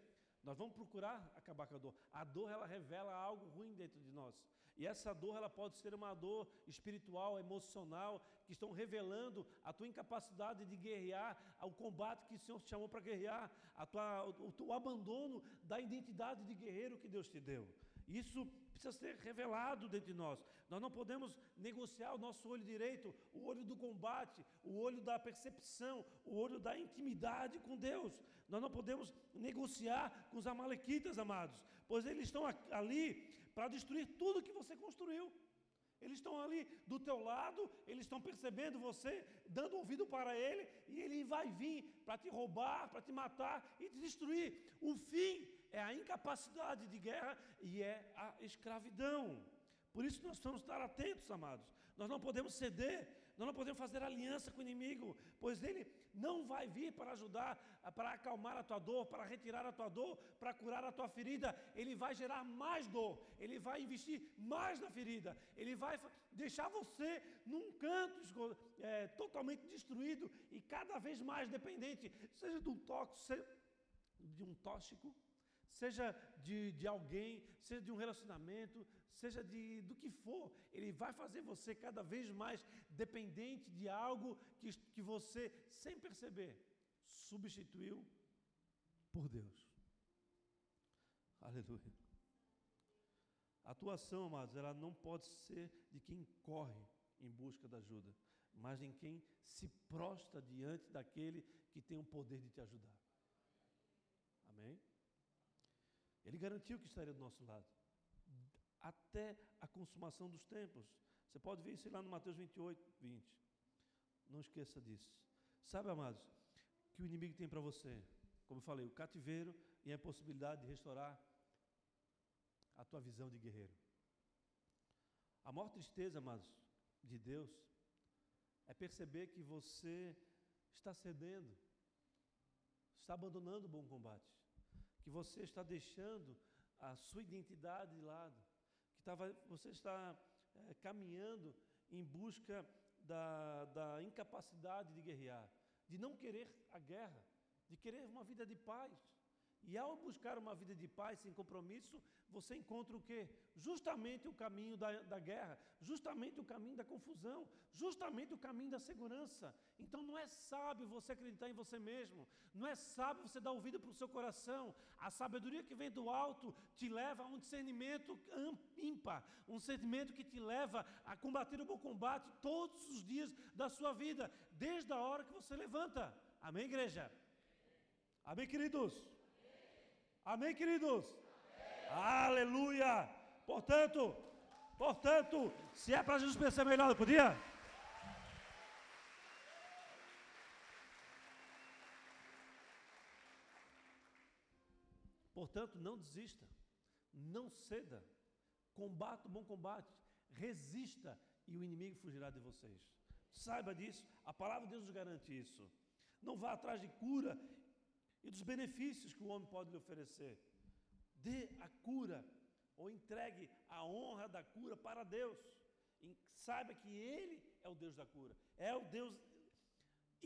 Nós vamos procurar acabar com a dor. A dor ela revela algo ruim dentro de nós. E essa dor ela pode ser uma dor espiritual, emocional, que estão revelando a tua incapacidade de guerrear, o combate que o Senhor te chamou para guerrear, a tua, o, o, o abandono da identidade de guerreiro que Deus te deu. Isso precisa ser revelado dentro de nós. Nós não podemos negociar o nosso olho direito, o olho do combate, o olho da percepção, o olho da intimidade com Deus. Nós não podemos negociar com os amalequitas, amados, pois eles estão ali para destruir tudo que você construiu. Eles estão ali do teu lado, eles estão percebendo você, dando ouvido para ele, e ele vai vir para te roubar, para te matar e te destruir. O fim é a incapacidade de guerra e é a escravidão. Por isso nós precisamos estar atentos, amados. Nós não podemos ceder, nós não podemos fazer aliança com o inimigo, pois ele não vai vir para ajudar, para acalmar a tua dor, para retirar a tua dor, para curar a tua ferida. Ele vai gerar mais dor, ele vai investir mais na ferida, ele vai deixar você num canto é, totalmente destruído e cada vez mais dependente, seja de um tóxico, de um tóxico seja de, de alguém, seja de um relacionamento, seja de, do que for, ele vai fazer você cada vez mais dependente de algo que, que você, sem perceber, substituiu por Deus. Aleluia. A atuação, amados, ela não pode ser de quem corre em busca da ajuda, mas em quem se prostra diante daquele que tem o poder de te ajudar. Amém? Ele garantiu que estaria do nosso lado, até a consumação dos tempos. Você pode ver isso lá no Mateus 28, 20. Não esqueça disso. Sabe, amados, que o inimigo tem para você, como eu falei, o cativeiro e a possibilidade de restaurar a tua visão de guerreiro. A maior tristeza, amados, de Deus, é perceber que você está cedendo, está abandonando o bom combate que você está deixando a sua identidade de lado, que tava, você está é, caminhando em busca da, da incapacidade de guerrear, de não querer a guerra, de querer uma vida de paz. E ao buscar uma vida de paz sem compromisso, você encontra o quê? Justamente o caminho da, da guerra, justamente o caminho da confusão, justamente o caminho da segurança. Então não é sábio você acreditar em você mesmo, não é sábio você dar ouvido para o seu coração. A sabedoria que vem do alto te leva a um discernimento ímpar, um sentimento que te leva a combater o bom combate todos os dias da sua vida, desde a hora que você levanta. Amém, igreja? Amém, queridos? Amém, queridos? Aleluia! Portanto, portanto, se é para Jesus pensar melhor, não podia? Portanto, não desista, não ceda, combata o bom combate, resista e o inimigo fugirá de vocês. Saiba disso, a palavra de Deus nos garante isso. Não vá atrás de cura e dos benefícios que o homem pode lhe oferecer. Dê a cura ou entregue a honra da cura para Deus. E saiba que Ele é o Deus da cura, é o Deus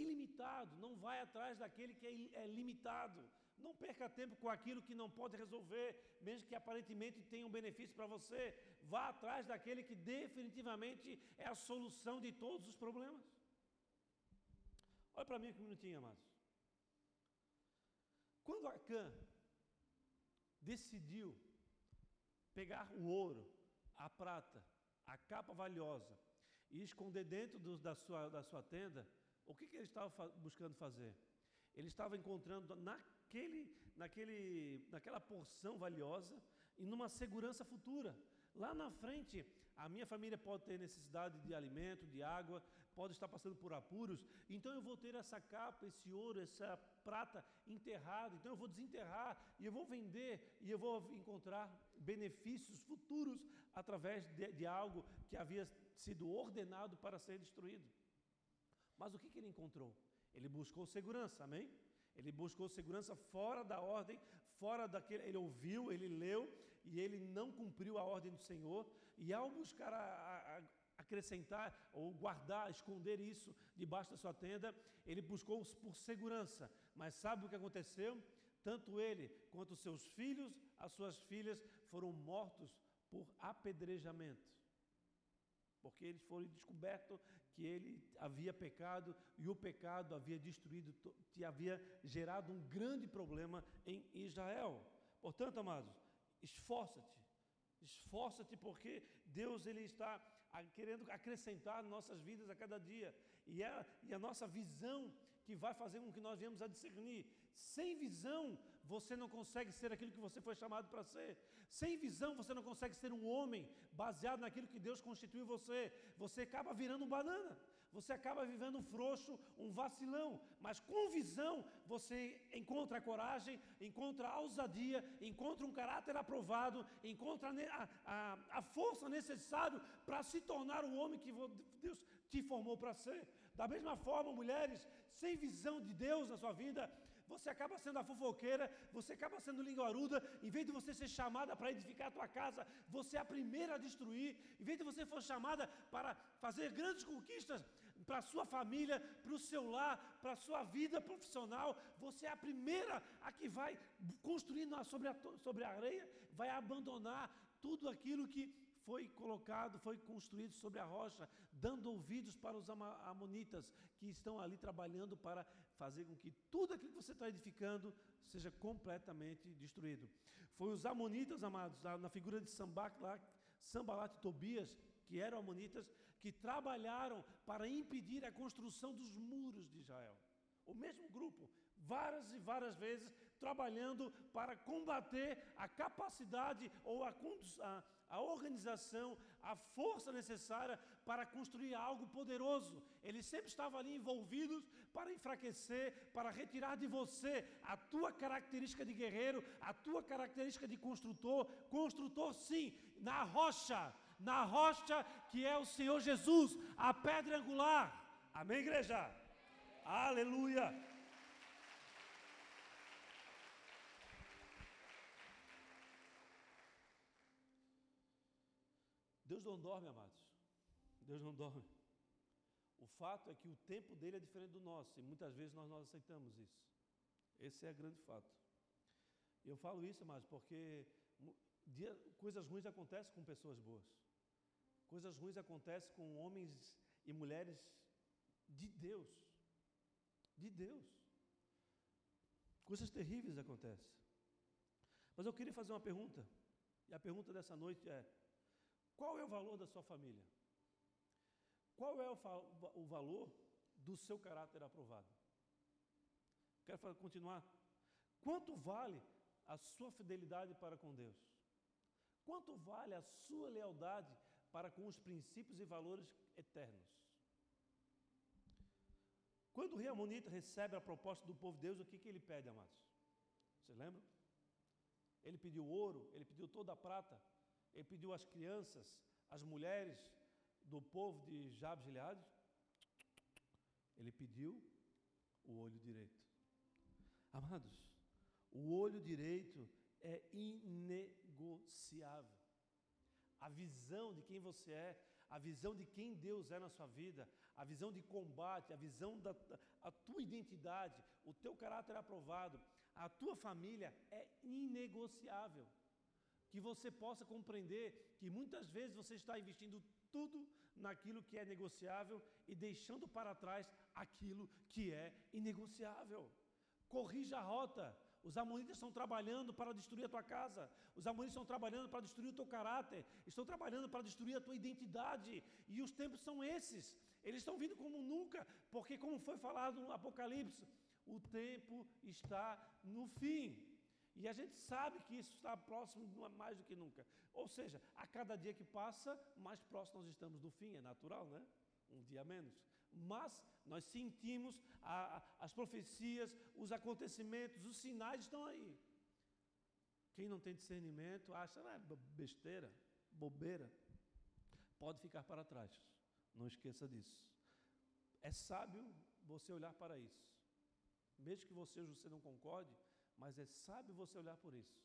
ilimitado. Não vai atrás daquele que é, é limitado. Não perca tempo com aquilo que não pode resolver, mesmo que aparentemente tenha um benefício para você. Vá atrás daquele que definitivamente é a solução de todos os problemas. Olha para mim um minutinho, amados. Quando Acã decidiu pegar o ouro, a prata, a capa valiosa e esconder dentro do, da, sua, da sua tenda, o que, que ele estava fa buscando fazer? Ele estava encontrando naquele, naquele, naquela porção valiosa e numa segurança futura. Lá na frente, a minha família pode ter necessidade de alimento, de água, pode estar passando por apuros, então eu vou ter essa capa, esse ouro, essa prata enterrada, então eu vou desenterrar e eu vou vender e eu vou encontrar benefícios futuros através de, de algo que havia sido ordenado para ser destruído. Mas o que, que ele encontrou? Ele buscou segurança, amém? Ele buscou segurança fora da ordem, fora daquele. Ele ouviu, ele leu e ele não cumpriu a ordem do Senhor. E ao buscar a, a, acrescentar ou guardar, esconder isso debaixo da sua tenda, ele buscou por segurança. Mas sabe o que aconteceu? Tanto ele quanto seus filhos, as suas filhas foram mortos por apedrejamento. Porque eles foram descobertos que ele havia pecado e o pecado havia destruído, havia gerado um grande problema em Israel. Portanto, amados, esforça-te, esforça-te porque Deus ele está querendo acrescentar nossas vidas a cada dia e, é, e a nossa visão que vai fazer com que nós venhamos a discernir. Sem visão, você não consegue ser aquilo que você foi chamado para ser. Sem visão, você não consegue ser um homem baseado naquilo que Deus constituiu você. Você acaba virando um banana. Você acaba vivendo um frouxo, um vacilão. Mas com visão, você encontra coragem, encontra a ousadia, encontra um caráter aprovado, encontra a, a, a força necessária para se tornar o homem que Deus te formou para ser. Da mesma forma, mulheres, sem visão de Deus na sua vida, você acaba sendo a fofoqueira, você acaba sendo linguaruda, em vez de você ser chamada para edificar a tua casa, você é a primeira a destruir, em vez de você for chamada para fazer grandes conquistas para a sua família, para o seu lar, para a sua vida profissional, você é a primeira a que vai construindo sobre a, sobre a areia, vai abandonar tudo aquilo que foi colocado, foi construído sobre a rocha, dando ouvidos para os amonitas que estão ali trabalhando para fazer com que tudo aquilo que você está edificando seja completamente destruído. Foi os amonitas, amados, na figura de Sambalat e Tobias, que eram amonitas, que trabalharam para impedir a construção dos muros de Israel. O mesmo grupo, várias e várias vezes, trabalhando para combater a capacidade ou a, a a organização, a força necessária para construir algo poderoso. Eles sempre estavam ali envolvidos para enfraquecer, para retirar de você a tua característica de guerreiro, a tua característica de construtor. Construtor, sim, na rocha, na rocha que é o Senhor Jesus, a pedra angular. Amém, igreja? Aleluia. Deus não dorme, amados. Deus não dorme. O fato é que o tempo dele é diferente do nosso e muitas vezes nós não aceitamos isso. Esse é o grande fato. Eu falo isso, amados, porque dia, coisas ruins acontecem com pessoas boas. Coisas ruins acontecem com homens e mulheres de Deus. De Deus. Coisas terríveis acontecem. Mas eu queria fazer uma pergunta. E a pergunta dessa noite é: qual é o valor da sua família? Qual é o, valor do seu caráter aprovado? Quero continuar. Quanto vale a sua fidelidade para com Deus? Quanto vale a sua lealdade para com os princípios e valores eternos? Quando o rei Amonita recebe a proposta do povo de Deus, o que, que ele pede, amados? Vocês lembram? ele pediu ouro, ele pediu toda a prata, ele pediu as crianças, as mulheres do povo de Jabes Gileade. Ele pediu o olho direito. Amados, o olho direito é inegociável. A visão de quem você é, a visão de quem Deus é na sua vida, a visão de combate, a visão da a tua identidade, o teu caráter aprovado, a tua família é inegociável. Que você possa compreender que muitas vezes você está investindo tudo naquilo que é negociável e deixando para trás aquilo que é inegociável. Corrija a rota. Os amonitas estão trabalhando para destruir a tua casa. Os amonitas estão trabalhando para destruir o teu caráter. Estão trabalhando para destruir a tua identidade. E os tempos são esses. Eles estão vindo como nunca, porque como foi falado no Apocalipse, o tempo está no fim. E a gente sabe que isso está próximo mais do que nunca. Ou seja, a cada dia que passa, mais próximo nós estamos do fim, é natural, né? Um dia menos. Mas nós sentimos a, a, as profecias, os acontecimentos, os sinais estão aí. Quem não tem discernimento acha, ah, besteira, bobeira, pode ficar para trás. Não esqueça disso. É sábio você olhar para isso. Mesmo que você, você não concorde, mas é sábio você olhar por isso.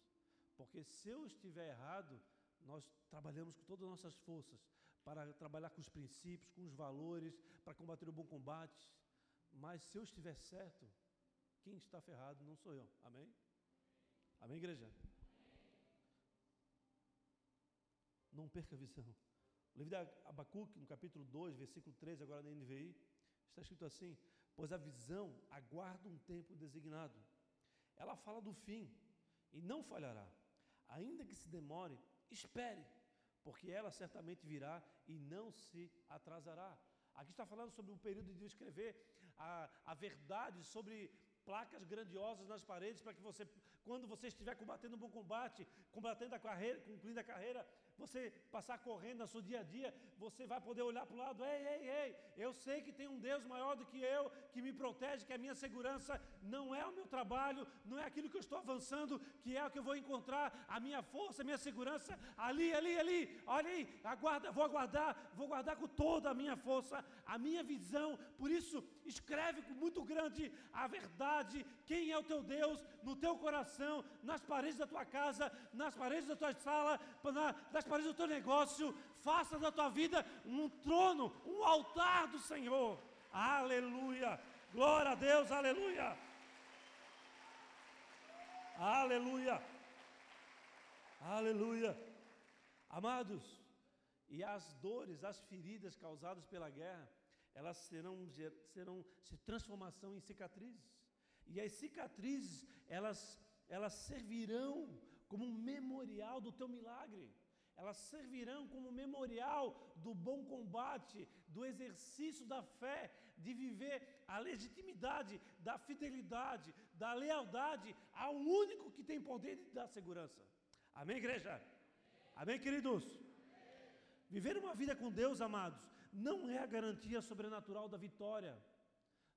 Porque se eu estiver errado, nós trabalhamos com todas as nossas forças para trabalhar com os princípios, com os valores, para combater o bom combate. Mas se eu estiver certo, quem está ferrado não sou eu. Amém? Amém, igreja? Não perca a visão. O livro de Abacuque, no capítulo 2, versículo 13, agora na NVI, está escrito assim: Pois a visão aguarda um tempo designado. Ela fala do fim e não falhará. Ainda que se demore, espere, porque ela certamente virá e não se atrasará. Aqui está falando sobre o período de escrever a, a verdade sobre placas grandiosas nas paredes para que você, quando você estiver combatendo um bom combate, combatendo a carreira, concluindo a carreira, você passar correndo no seu dia a dia, você vai poder olhar para o lado, ei, ei, ei, eu sei que tem um Deus maior do que eu, que me protege, que a minha segurança não é o meu trabalho, não é aquilo que eu estou avançando, que é o que eu vou encontrar, a minha força, a minha segurança, ali, ali, ali, olha aí, aguarda, vou aguardar, vou guardar com toda a minha força, a minha visão, por isso, escreve com muito grande a verdade, quem é o teu Deus, no teu coração, nas paredes da tua casa, nas paredes da tua sala, na, nas paredes do teu negócio, faça da tua vida um trono, um altar do Senhor. Aleluia! Glória a Deus, aleluia! Aleluia! Aleluia! Amados, e as dores, as feridas causadas pela guerra, elas serão, serão se transformação em cicatrizes. E as cicatrizes, elas, elas servirão como um memorial do teu milagre elas servirão como memorial do bom combate, do exercício da fé, de viver a legitimidade, da fidelidade, da lealdade ao único que tem poder de dar segurança. Amém, igreja? Amém, queridos? Viver uma vida com Deus, amados, não é a garantia sobrenatural da vitória.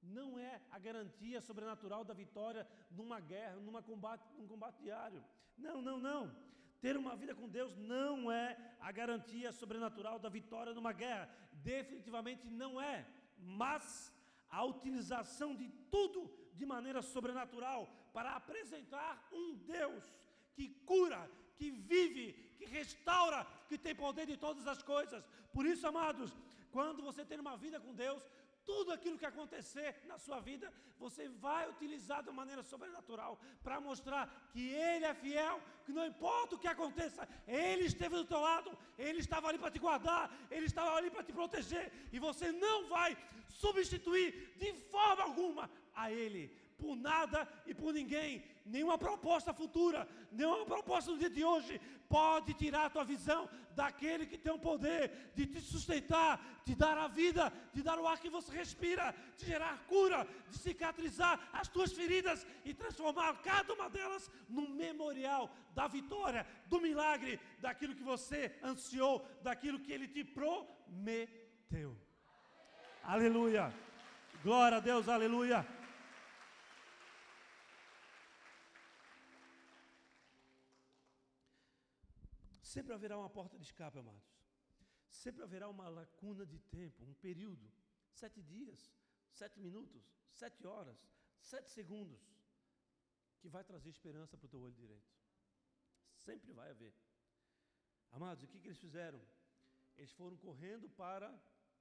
Não é a garantia sobrenatural da vitória numa guerra, numa combate, num combate diário. Não, não, não. Ter uma vida com Deus não é a garantia sobrenatural da vitória numa guerra. Definitivamente não é. Mas a utilização de tudo de maneira sobrenatural para apresentar um Deus que cura, que vive, que restaura, que tem poder de todas as coisas. Por isso, amados, quando você tem uma vida com Deus, tudo aquilo que acontecer na sua vida, você vai utilizar de maneira sobrenatural para mostrar que Ele é fiel, que não importa o que aconteça, Ele esteve do teu lado, Ele estava ali para te guardar, Ele estava ali para te proteger, e você não vai substituir de forma alguma a Ele por nada e por ninguém. Nenhuma proposta futura, nenhuma proposta do dia de hoje pode tirar a tua visão daquele que tem o poder de te sustentar, de dar a vida, de dar o ar que você respira, de gerar cura, de cicatrizar as tuas feridas e transformar cada uma delas num memorial da vitória, do milagre, daquilo que você ansiou, daquilo que ele te prometeu. Aleluia. Glória a Deus, aleluia. Sempre haverá uma porta de escape, amados. Sempre haverá uma lacuna de tempo, um período, sete dias, sete minutos, sete horas, sete segundos, que vai trazer esperança para o teu olho direito. Sempre vai haver. Amados, o que, que eles fizeram? Eles foram correndo para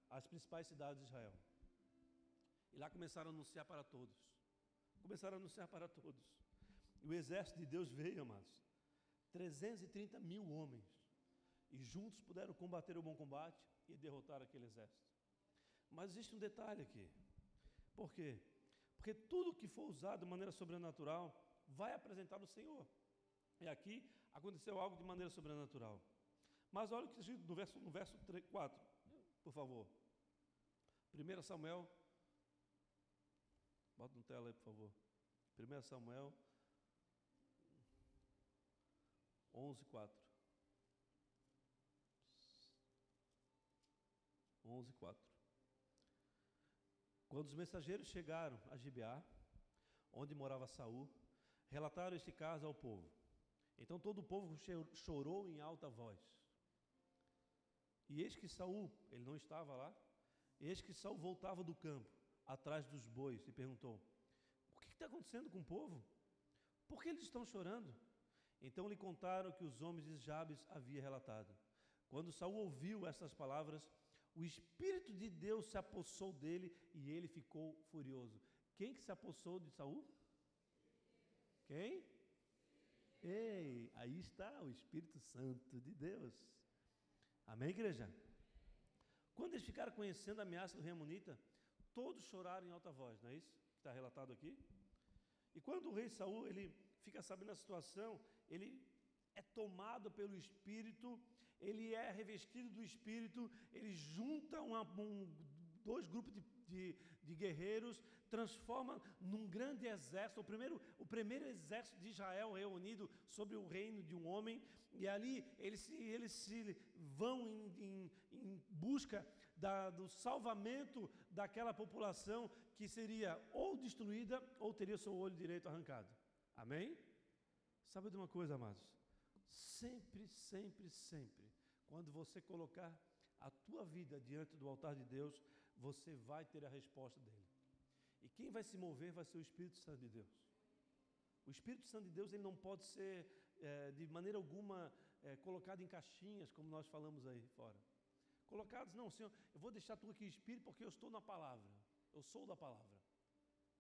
as principais cidades de Israel. E lá começaram a anunciar para todos. Começaram a anunciar para todos. E o exército de Deus veio, amados. 330 mil homens. E juntos puderam combater o bom combate e derrotar aquele exército. Mas existe um detalhe aqui. Por quê? Porque tudo que for usado de maneira sobrenatural vai apresentar o Senhor. E aqui aconteceu algo de maneira sobrenatural. Mas olha o que diz no verso, no verso 3, 4, por favor. 1 Samuel, bota no tela aí, por favor. 1 Samuel 11, 4. 11, 4. Quando os mensageiros chegaram a Gibeá, onde morava Saul, relataram este caso ao povo. Então todo o povo chorou em alta voz. E eis que Saul, ele não estava lá, eis que Saul voltava do campo, atrás dos bois, e perguntou: O que está acontecendo com o povo? Por que eles estão chorando? Então lhe contaram que os homens de Jabes havia relatado. Quando Saul ouviu estas palavras, o Espírito de Deus se apossou dele e ele ficou furioso. Quem que se apossou de Saul? Quem? Ei, aí está o Espírito Santo de Deus. Amém, igreja? Quando eles ficaram conhecendo a ameaça do rei Amonita, todos choraram em alta voz, não é isso? Que está relatado aqui. E quando o rei Saul ele fica sabendo a situação, ele é tomado pelo Espírito, ele é revestido do Espírito, ele junta uma, um, dois grupos de, de, de, guerreiros, transforma num grande exército, o primeiro, o primeiro exército de Israel reunido sobre o reino de um homem, e ali eles se, eles se vão em, em, em busca da, do salvamento daquela população que seria ou destruída ou teria seu olho direito arrancado. Amém? Sabe de uma coisa, amados? Sempre, sempre, sempre, quando você colocar a tua vida diante do altar de Deus, você vai ter a resposta dele. E quem vai se mover vai ser o Espírito Santo de Deus. O Espírito Santo de Deus ele não pode ser é, de maneira alguma é, colocado em caixinhas, como nós falamos aí fora. Colocados, não, Senhor, eu vou deixar tu aqui Espírito porque eu estou na palavra. Eu sou da palavra.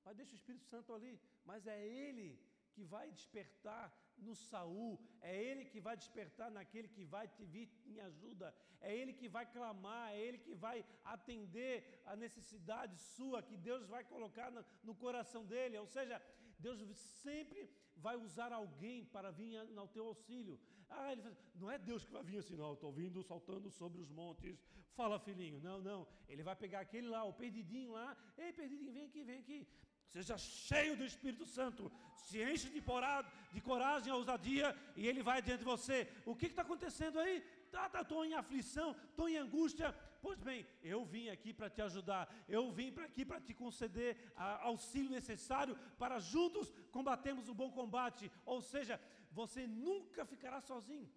Mas deixa o Espírito Santo ali. Mas é Ele que vai despertar no Saul, é ele que vai despertar naquele que vai te vir em ajuda, é ele que vai clamar, é ele que vai atender a necessidade sua que Deus vai colocar no, no coração dele. Ou seja, Deus sempre vai usar alguém para vir ao teu auxílio. Ah, ele não é Deus que vai vir assim, não, estou vindo saltando sobre os montes. Fala, filhinho. Não, não. Ele vai pegar aquele lá, o perdidinho lá. Ei, perdidinho, vem aqui, vem aqui. Seja cheio do Espírito Santo, se enche de, porado, de coragem ousadia, e Ele vai diante de você. O que está acontecendo aí? Estou tá, tá, em aflição, estou em angústia. Pois bem, eu vim aqui para te ajudar, eu vim para aqui para te conceder auxílio necessário para juntos combatermos o bom combate. Ou seja, você nunca ficará sozinho.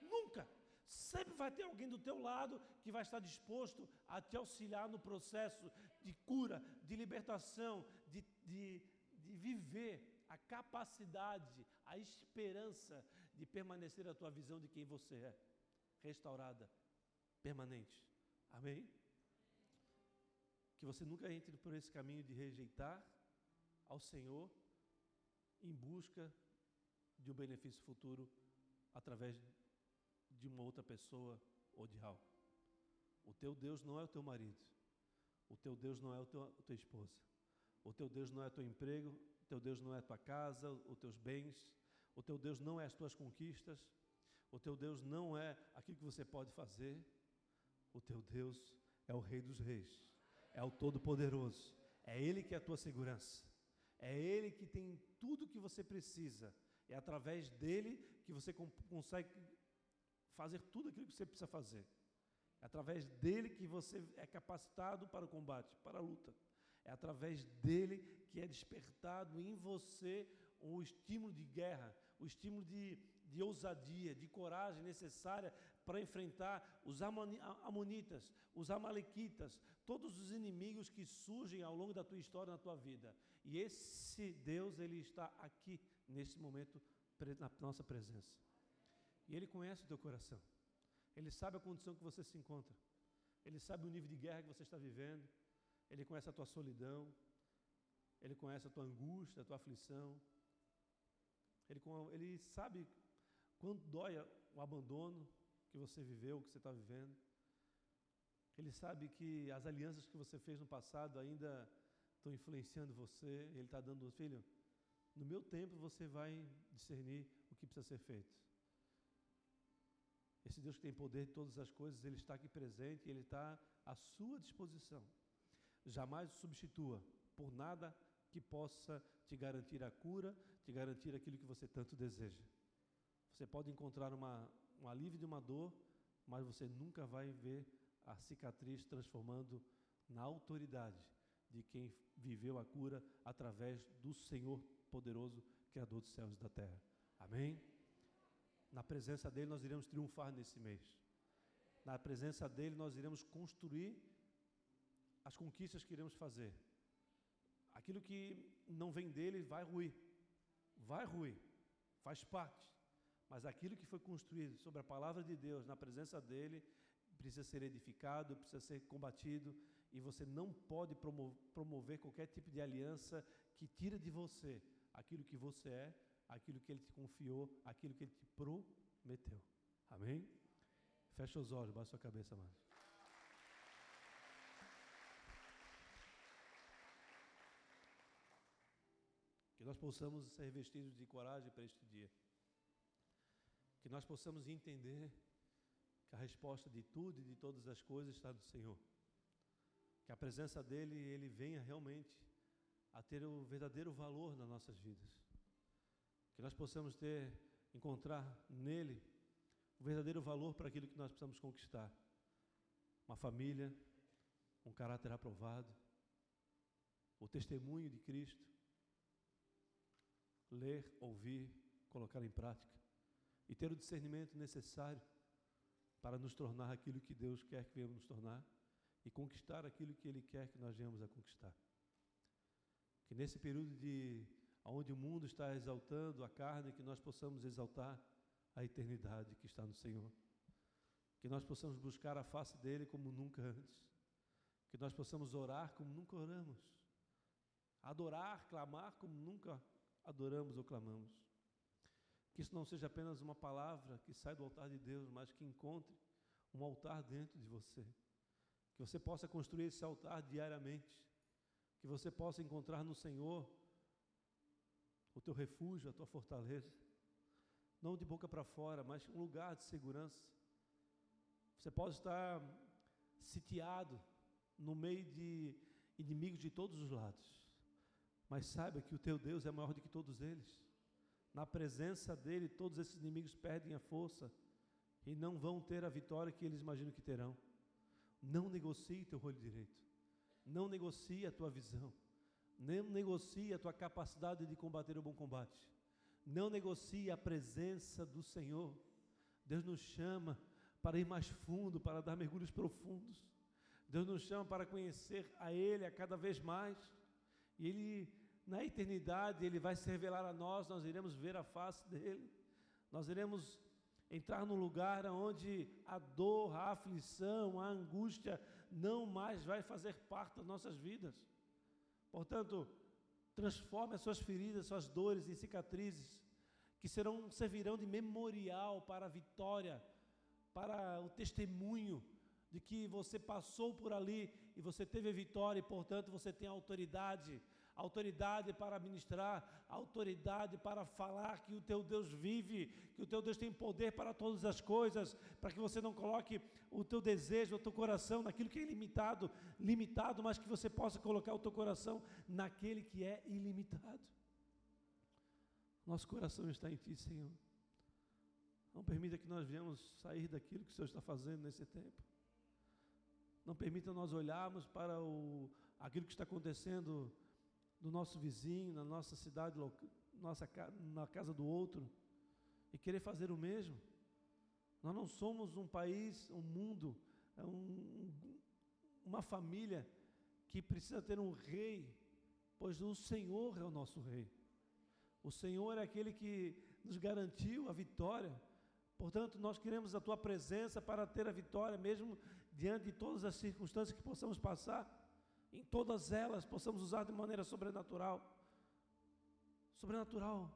Nunca. Sempre vai ter alguém do teu lado que vai estar disposto a te auxiliar no processo de cura, de libertação, de, de, de viver a capacidade, a esperança de permanecer a tua visão de quem você é, restaurada, permanente. Amém? Que você nunca entre por esse caminho de rejeitar ao Senhor em busca de um benefício futuro através de uma outra pessoa ou de algo. O teu Deus não é o teu marido. O teu Deus não é o teu, a tua esposa. O teu Deus não é o teu emprego. O teu Deus não é tua casa, os teus bens. O teu Deus não é as tuas conquistas. O teu Deus não é aquilo que você pode fazer. O teu Deus é o Rei dos Reis. É o Todo-Poderoso. É Ele que é a tua segurança. É Ele que tem tudo que você precisa. É através dele que você consegue fazer tudo aquilo que você precisa fazer. É através dele que você é capacitado para o combate, para a luta. É através dele que é despertado em você o estímulo de guerra, o estímulo de, de ousadia, de coragem necessária para enfrentar os amonitas, os amalequitas, todos os inimigos que surgem ao longo da tua história, na tua vida. E esse Deus, ele está aqui nesse momento na nossa presença. E ele conhece o teu coração. Ele sabe a condição que você se encontra. Ele sabe o nível de guerra que você está vivendo. Ele conhece a tua solidão. Ele conhece a tua angústia, a tua aflição. Ele, ele sabe quando dói o abandono que você viveu, que você está vivendo. Ele sabe que as alianças que você fez no passado ainda estão influenciando você. Ele está dando, filho, no meu tempo você vai discernir o que precisa ser feito. Esse Deus que tem poder de todas as coisas, Ele está aqui presente e Ele está à sua disposição. Jamais o substitua por nada que possa te garantir a cura, te garantir aquilo que você tanto deseja. Você pode encontrar uma, um alívio de uma dor, mas você nunca vai ver a cicatriz transformando na autoridade de quem viveu a cura através do Senhor poderoso, Criador dos céus e da terra. Amém? Na presença dele nós iremos triunfar nesse mês. Na presença dele nós iremos construir as conquistas que iremos fazer. Aquilo que não vem dele vai ruir. Vai ruir. Faz parte. Mas aquilo que foi construído sobre a palavra de Deus, na presença dele, precisa ser edificado, precisa ser combatido, e você não pode promover qualquer tipo de aliança que tira de você aquilo que você é, aquilo que ele te confiou, aquilo que ele te prometeu. Amém? Fecha os olhos, baixa sua cabeça, mano. Nós possamos ser revestidos de coragem para este dia. Que nós possamos entender que a resposta de tudo e de todas as coisas está no Senhor. Que a presença dEle, Ele venha realmente a ter o verdadeiro valor nas nossas vidas. Que nós possamos ter, encontrar nele o verdadeiro valor para aquilo que nós precisamos conquistar. Uma família, um caráter aprovado, o testemunho de Cristo, ler, ouvir, colocar em prática e ter o discernimento necessário para nos tornar aquilo que Deus quer que venhamos nos tornar e conquistar aquilo que Ele quer que nós venhamos a conquistar. Que nesse período de onde o mundo está exaltando a carne, que nós possamos exaltar a eternidade que está no Senhor. Que nós possamos buscar a face dele como nunca antes. Que nós possamos orar como nunca oramos. Adorar, clamar como nunca adoramos ou clamamos. Que isso não seja apenas uma palavra que sai do altar de Deus, mas que encontre um altar dentro de você. Que você possa construir esse altar diariamente. Que você possa encontrar no Senhor o teu refúgio, a tua fortaleza. Não de boca para fora, mas um lugar de segurança. Você pode estar sitiado no meio de inimigos de todos os lados. Mas saiba que o teu Deus é maior do que todos eles. Na presença dele, todos esses inimigos perdem a força e não vão ter a vitória que eles imaginam que terão. Não negocie teu olho direito. Não negocie a tua visão. Não negocie a tua capacidade de combater o bom combate. Não negocie a presença do Senhor. Deus nos chama para ir mais fundo, para dar mergulhos profundos. Deus nos chama para conhecer a Ele a cada vez mais. E Ele, na eternidade, Ele vai se revelar a nós, nós iremos ver a face dEle. Nós iremos entrar num lugar onde a dor, a aflição, a angústia não mais vai fazer parte das nossas vidas. Portanto, transforme as suas feridas, suas dores em cicatrizes, que serão, servirão de memorial para a vitória, para o testemunho de que você passou por ali e você teve vitória e, portanto, você tem autoridade autoridade para ministrar, autoridade para falar que o teu Deus vive, que o teu Deus tem poder para todas as coisas, para que você não coloque o teu desejo, o teu coração naquilo que é ilimitado, limitado, mas que você possa colocar o teu coração naquele que é ilimitado. Nosso coração está em Ti, Senhor. Não permita que nós venhamos sair daquilo que o Senhor está fazendo nesse tempo. Não permita nós olharmos para o, aquilo que está acontecendo no nosso vizinho, na nossa cidade, nossa, na casa do outro, e querer fazer o mesmo. Nós não somos um país, um mundo, é um, uma família que precisa ter um rei, pois o Senhor é o nosso rei. O Senhor é aquele que nos garantiu a vitória. Portanto, nós queremos a tua presença para ter a vitória, mesmo diante de todas as circunstâncias que possamos passar, em todas elas possamos usar de maneira sobrenatural. Sobrenatural,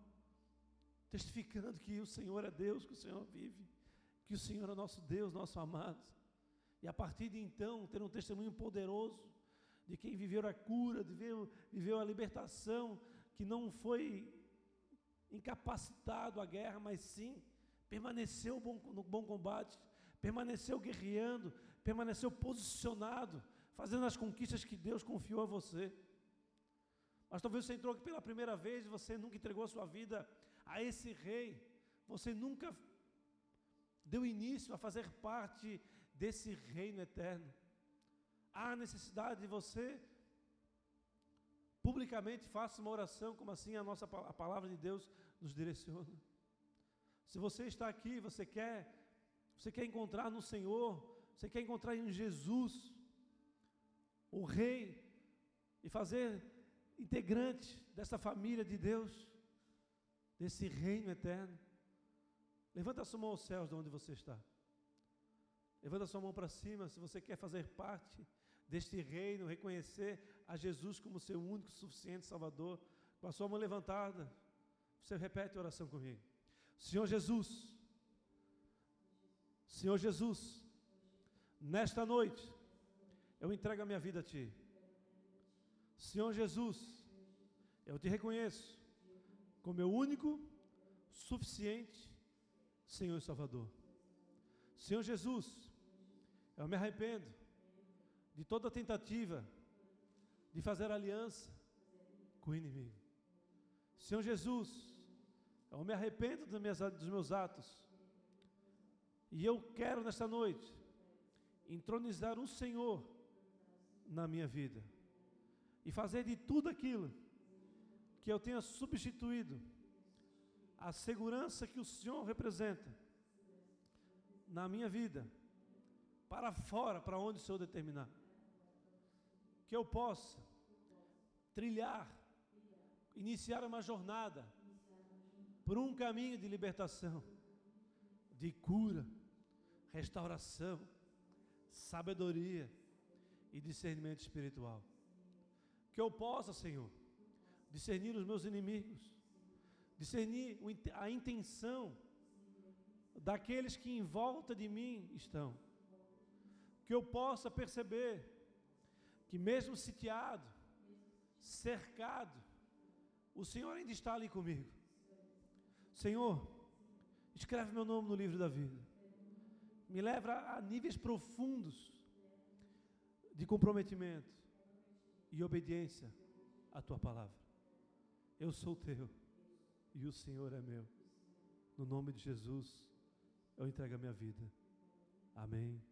testificando que o Senhor é Deus, que o Senhor vive, que o Senhor é nosso Deus, nosso amado. E a partir de então, ter um testemunho poderoso de quem viveu a cura, viveu, viveu a libertação, que não foi incapacitado à guerra, mas sim permaneceu no bom combate, permaneceu guerreando, permaneceu posicionado, fazendo as conquistas que Deus confiou a você. Mas talvez você entrou aqui pela primeira vez você nunca entregou a sua vida a esse rei, você nunca deu início a fazer parte desse reino eterno. Há necessidade de você publicamente faça uma oração, como assim a nossa a palavra de Deus nos direciona. Se você está aqui, você quer, você quer encontrar no Senhor, você quer encontrar em Jesus, o Rei, e fazer integrante dessa família de Deus, desse reino eterno. Levanta a sua mão aos céus de onde você está. Levanta a sua mão para cima se você quer fazer parte deste reino, reconhecer a Jesus como seu único, suficiente Salvador. Com a sua mão levantada, você repete a oração comigo. Senhor Jesus, Senhor Jesus, nesta noite, eu entrego a minha vida a Ti. Senhor Jesus, eu te reconheço como meu único, suficiente Senhor e Salvador. Senhor Jesus, eu me arrependo de toda tentativa de fazer aliança com o inimigo. Senhor Jesus, eu me arrependo dos meus, dos meus atos. E eu quero nesta noite entronizar o Senhor na minha vida e fazer de tudo aquilo que eu tenha substituído a segurança que o Senhor representa na minha vida para fora, para onde o Senhor determinar. Que eu possa trilhar, iniciar uma jornada por um caminho de libertação, de cura, restauração, sabedoria e discernimento espiritual. Que eu possa, Senhor, discernir os meus inimigos, discernir a intenção daqueles que em volta de mim estão. Que eu possa perceber que, mesmo sitiado, cercado, o Senhor ainda está ali comigo. Senhor, escreve meu nome no livro da vida. Me leva a níveis profundos de comprometimento e obediência à tua palavra. Eu sou teu e o Senhor é meu. No nome de Jesus, eu entrego a minha vida. Amém.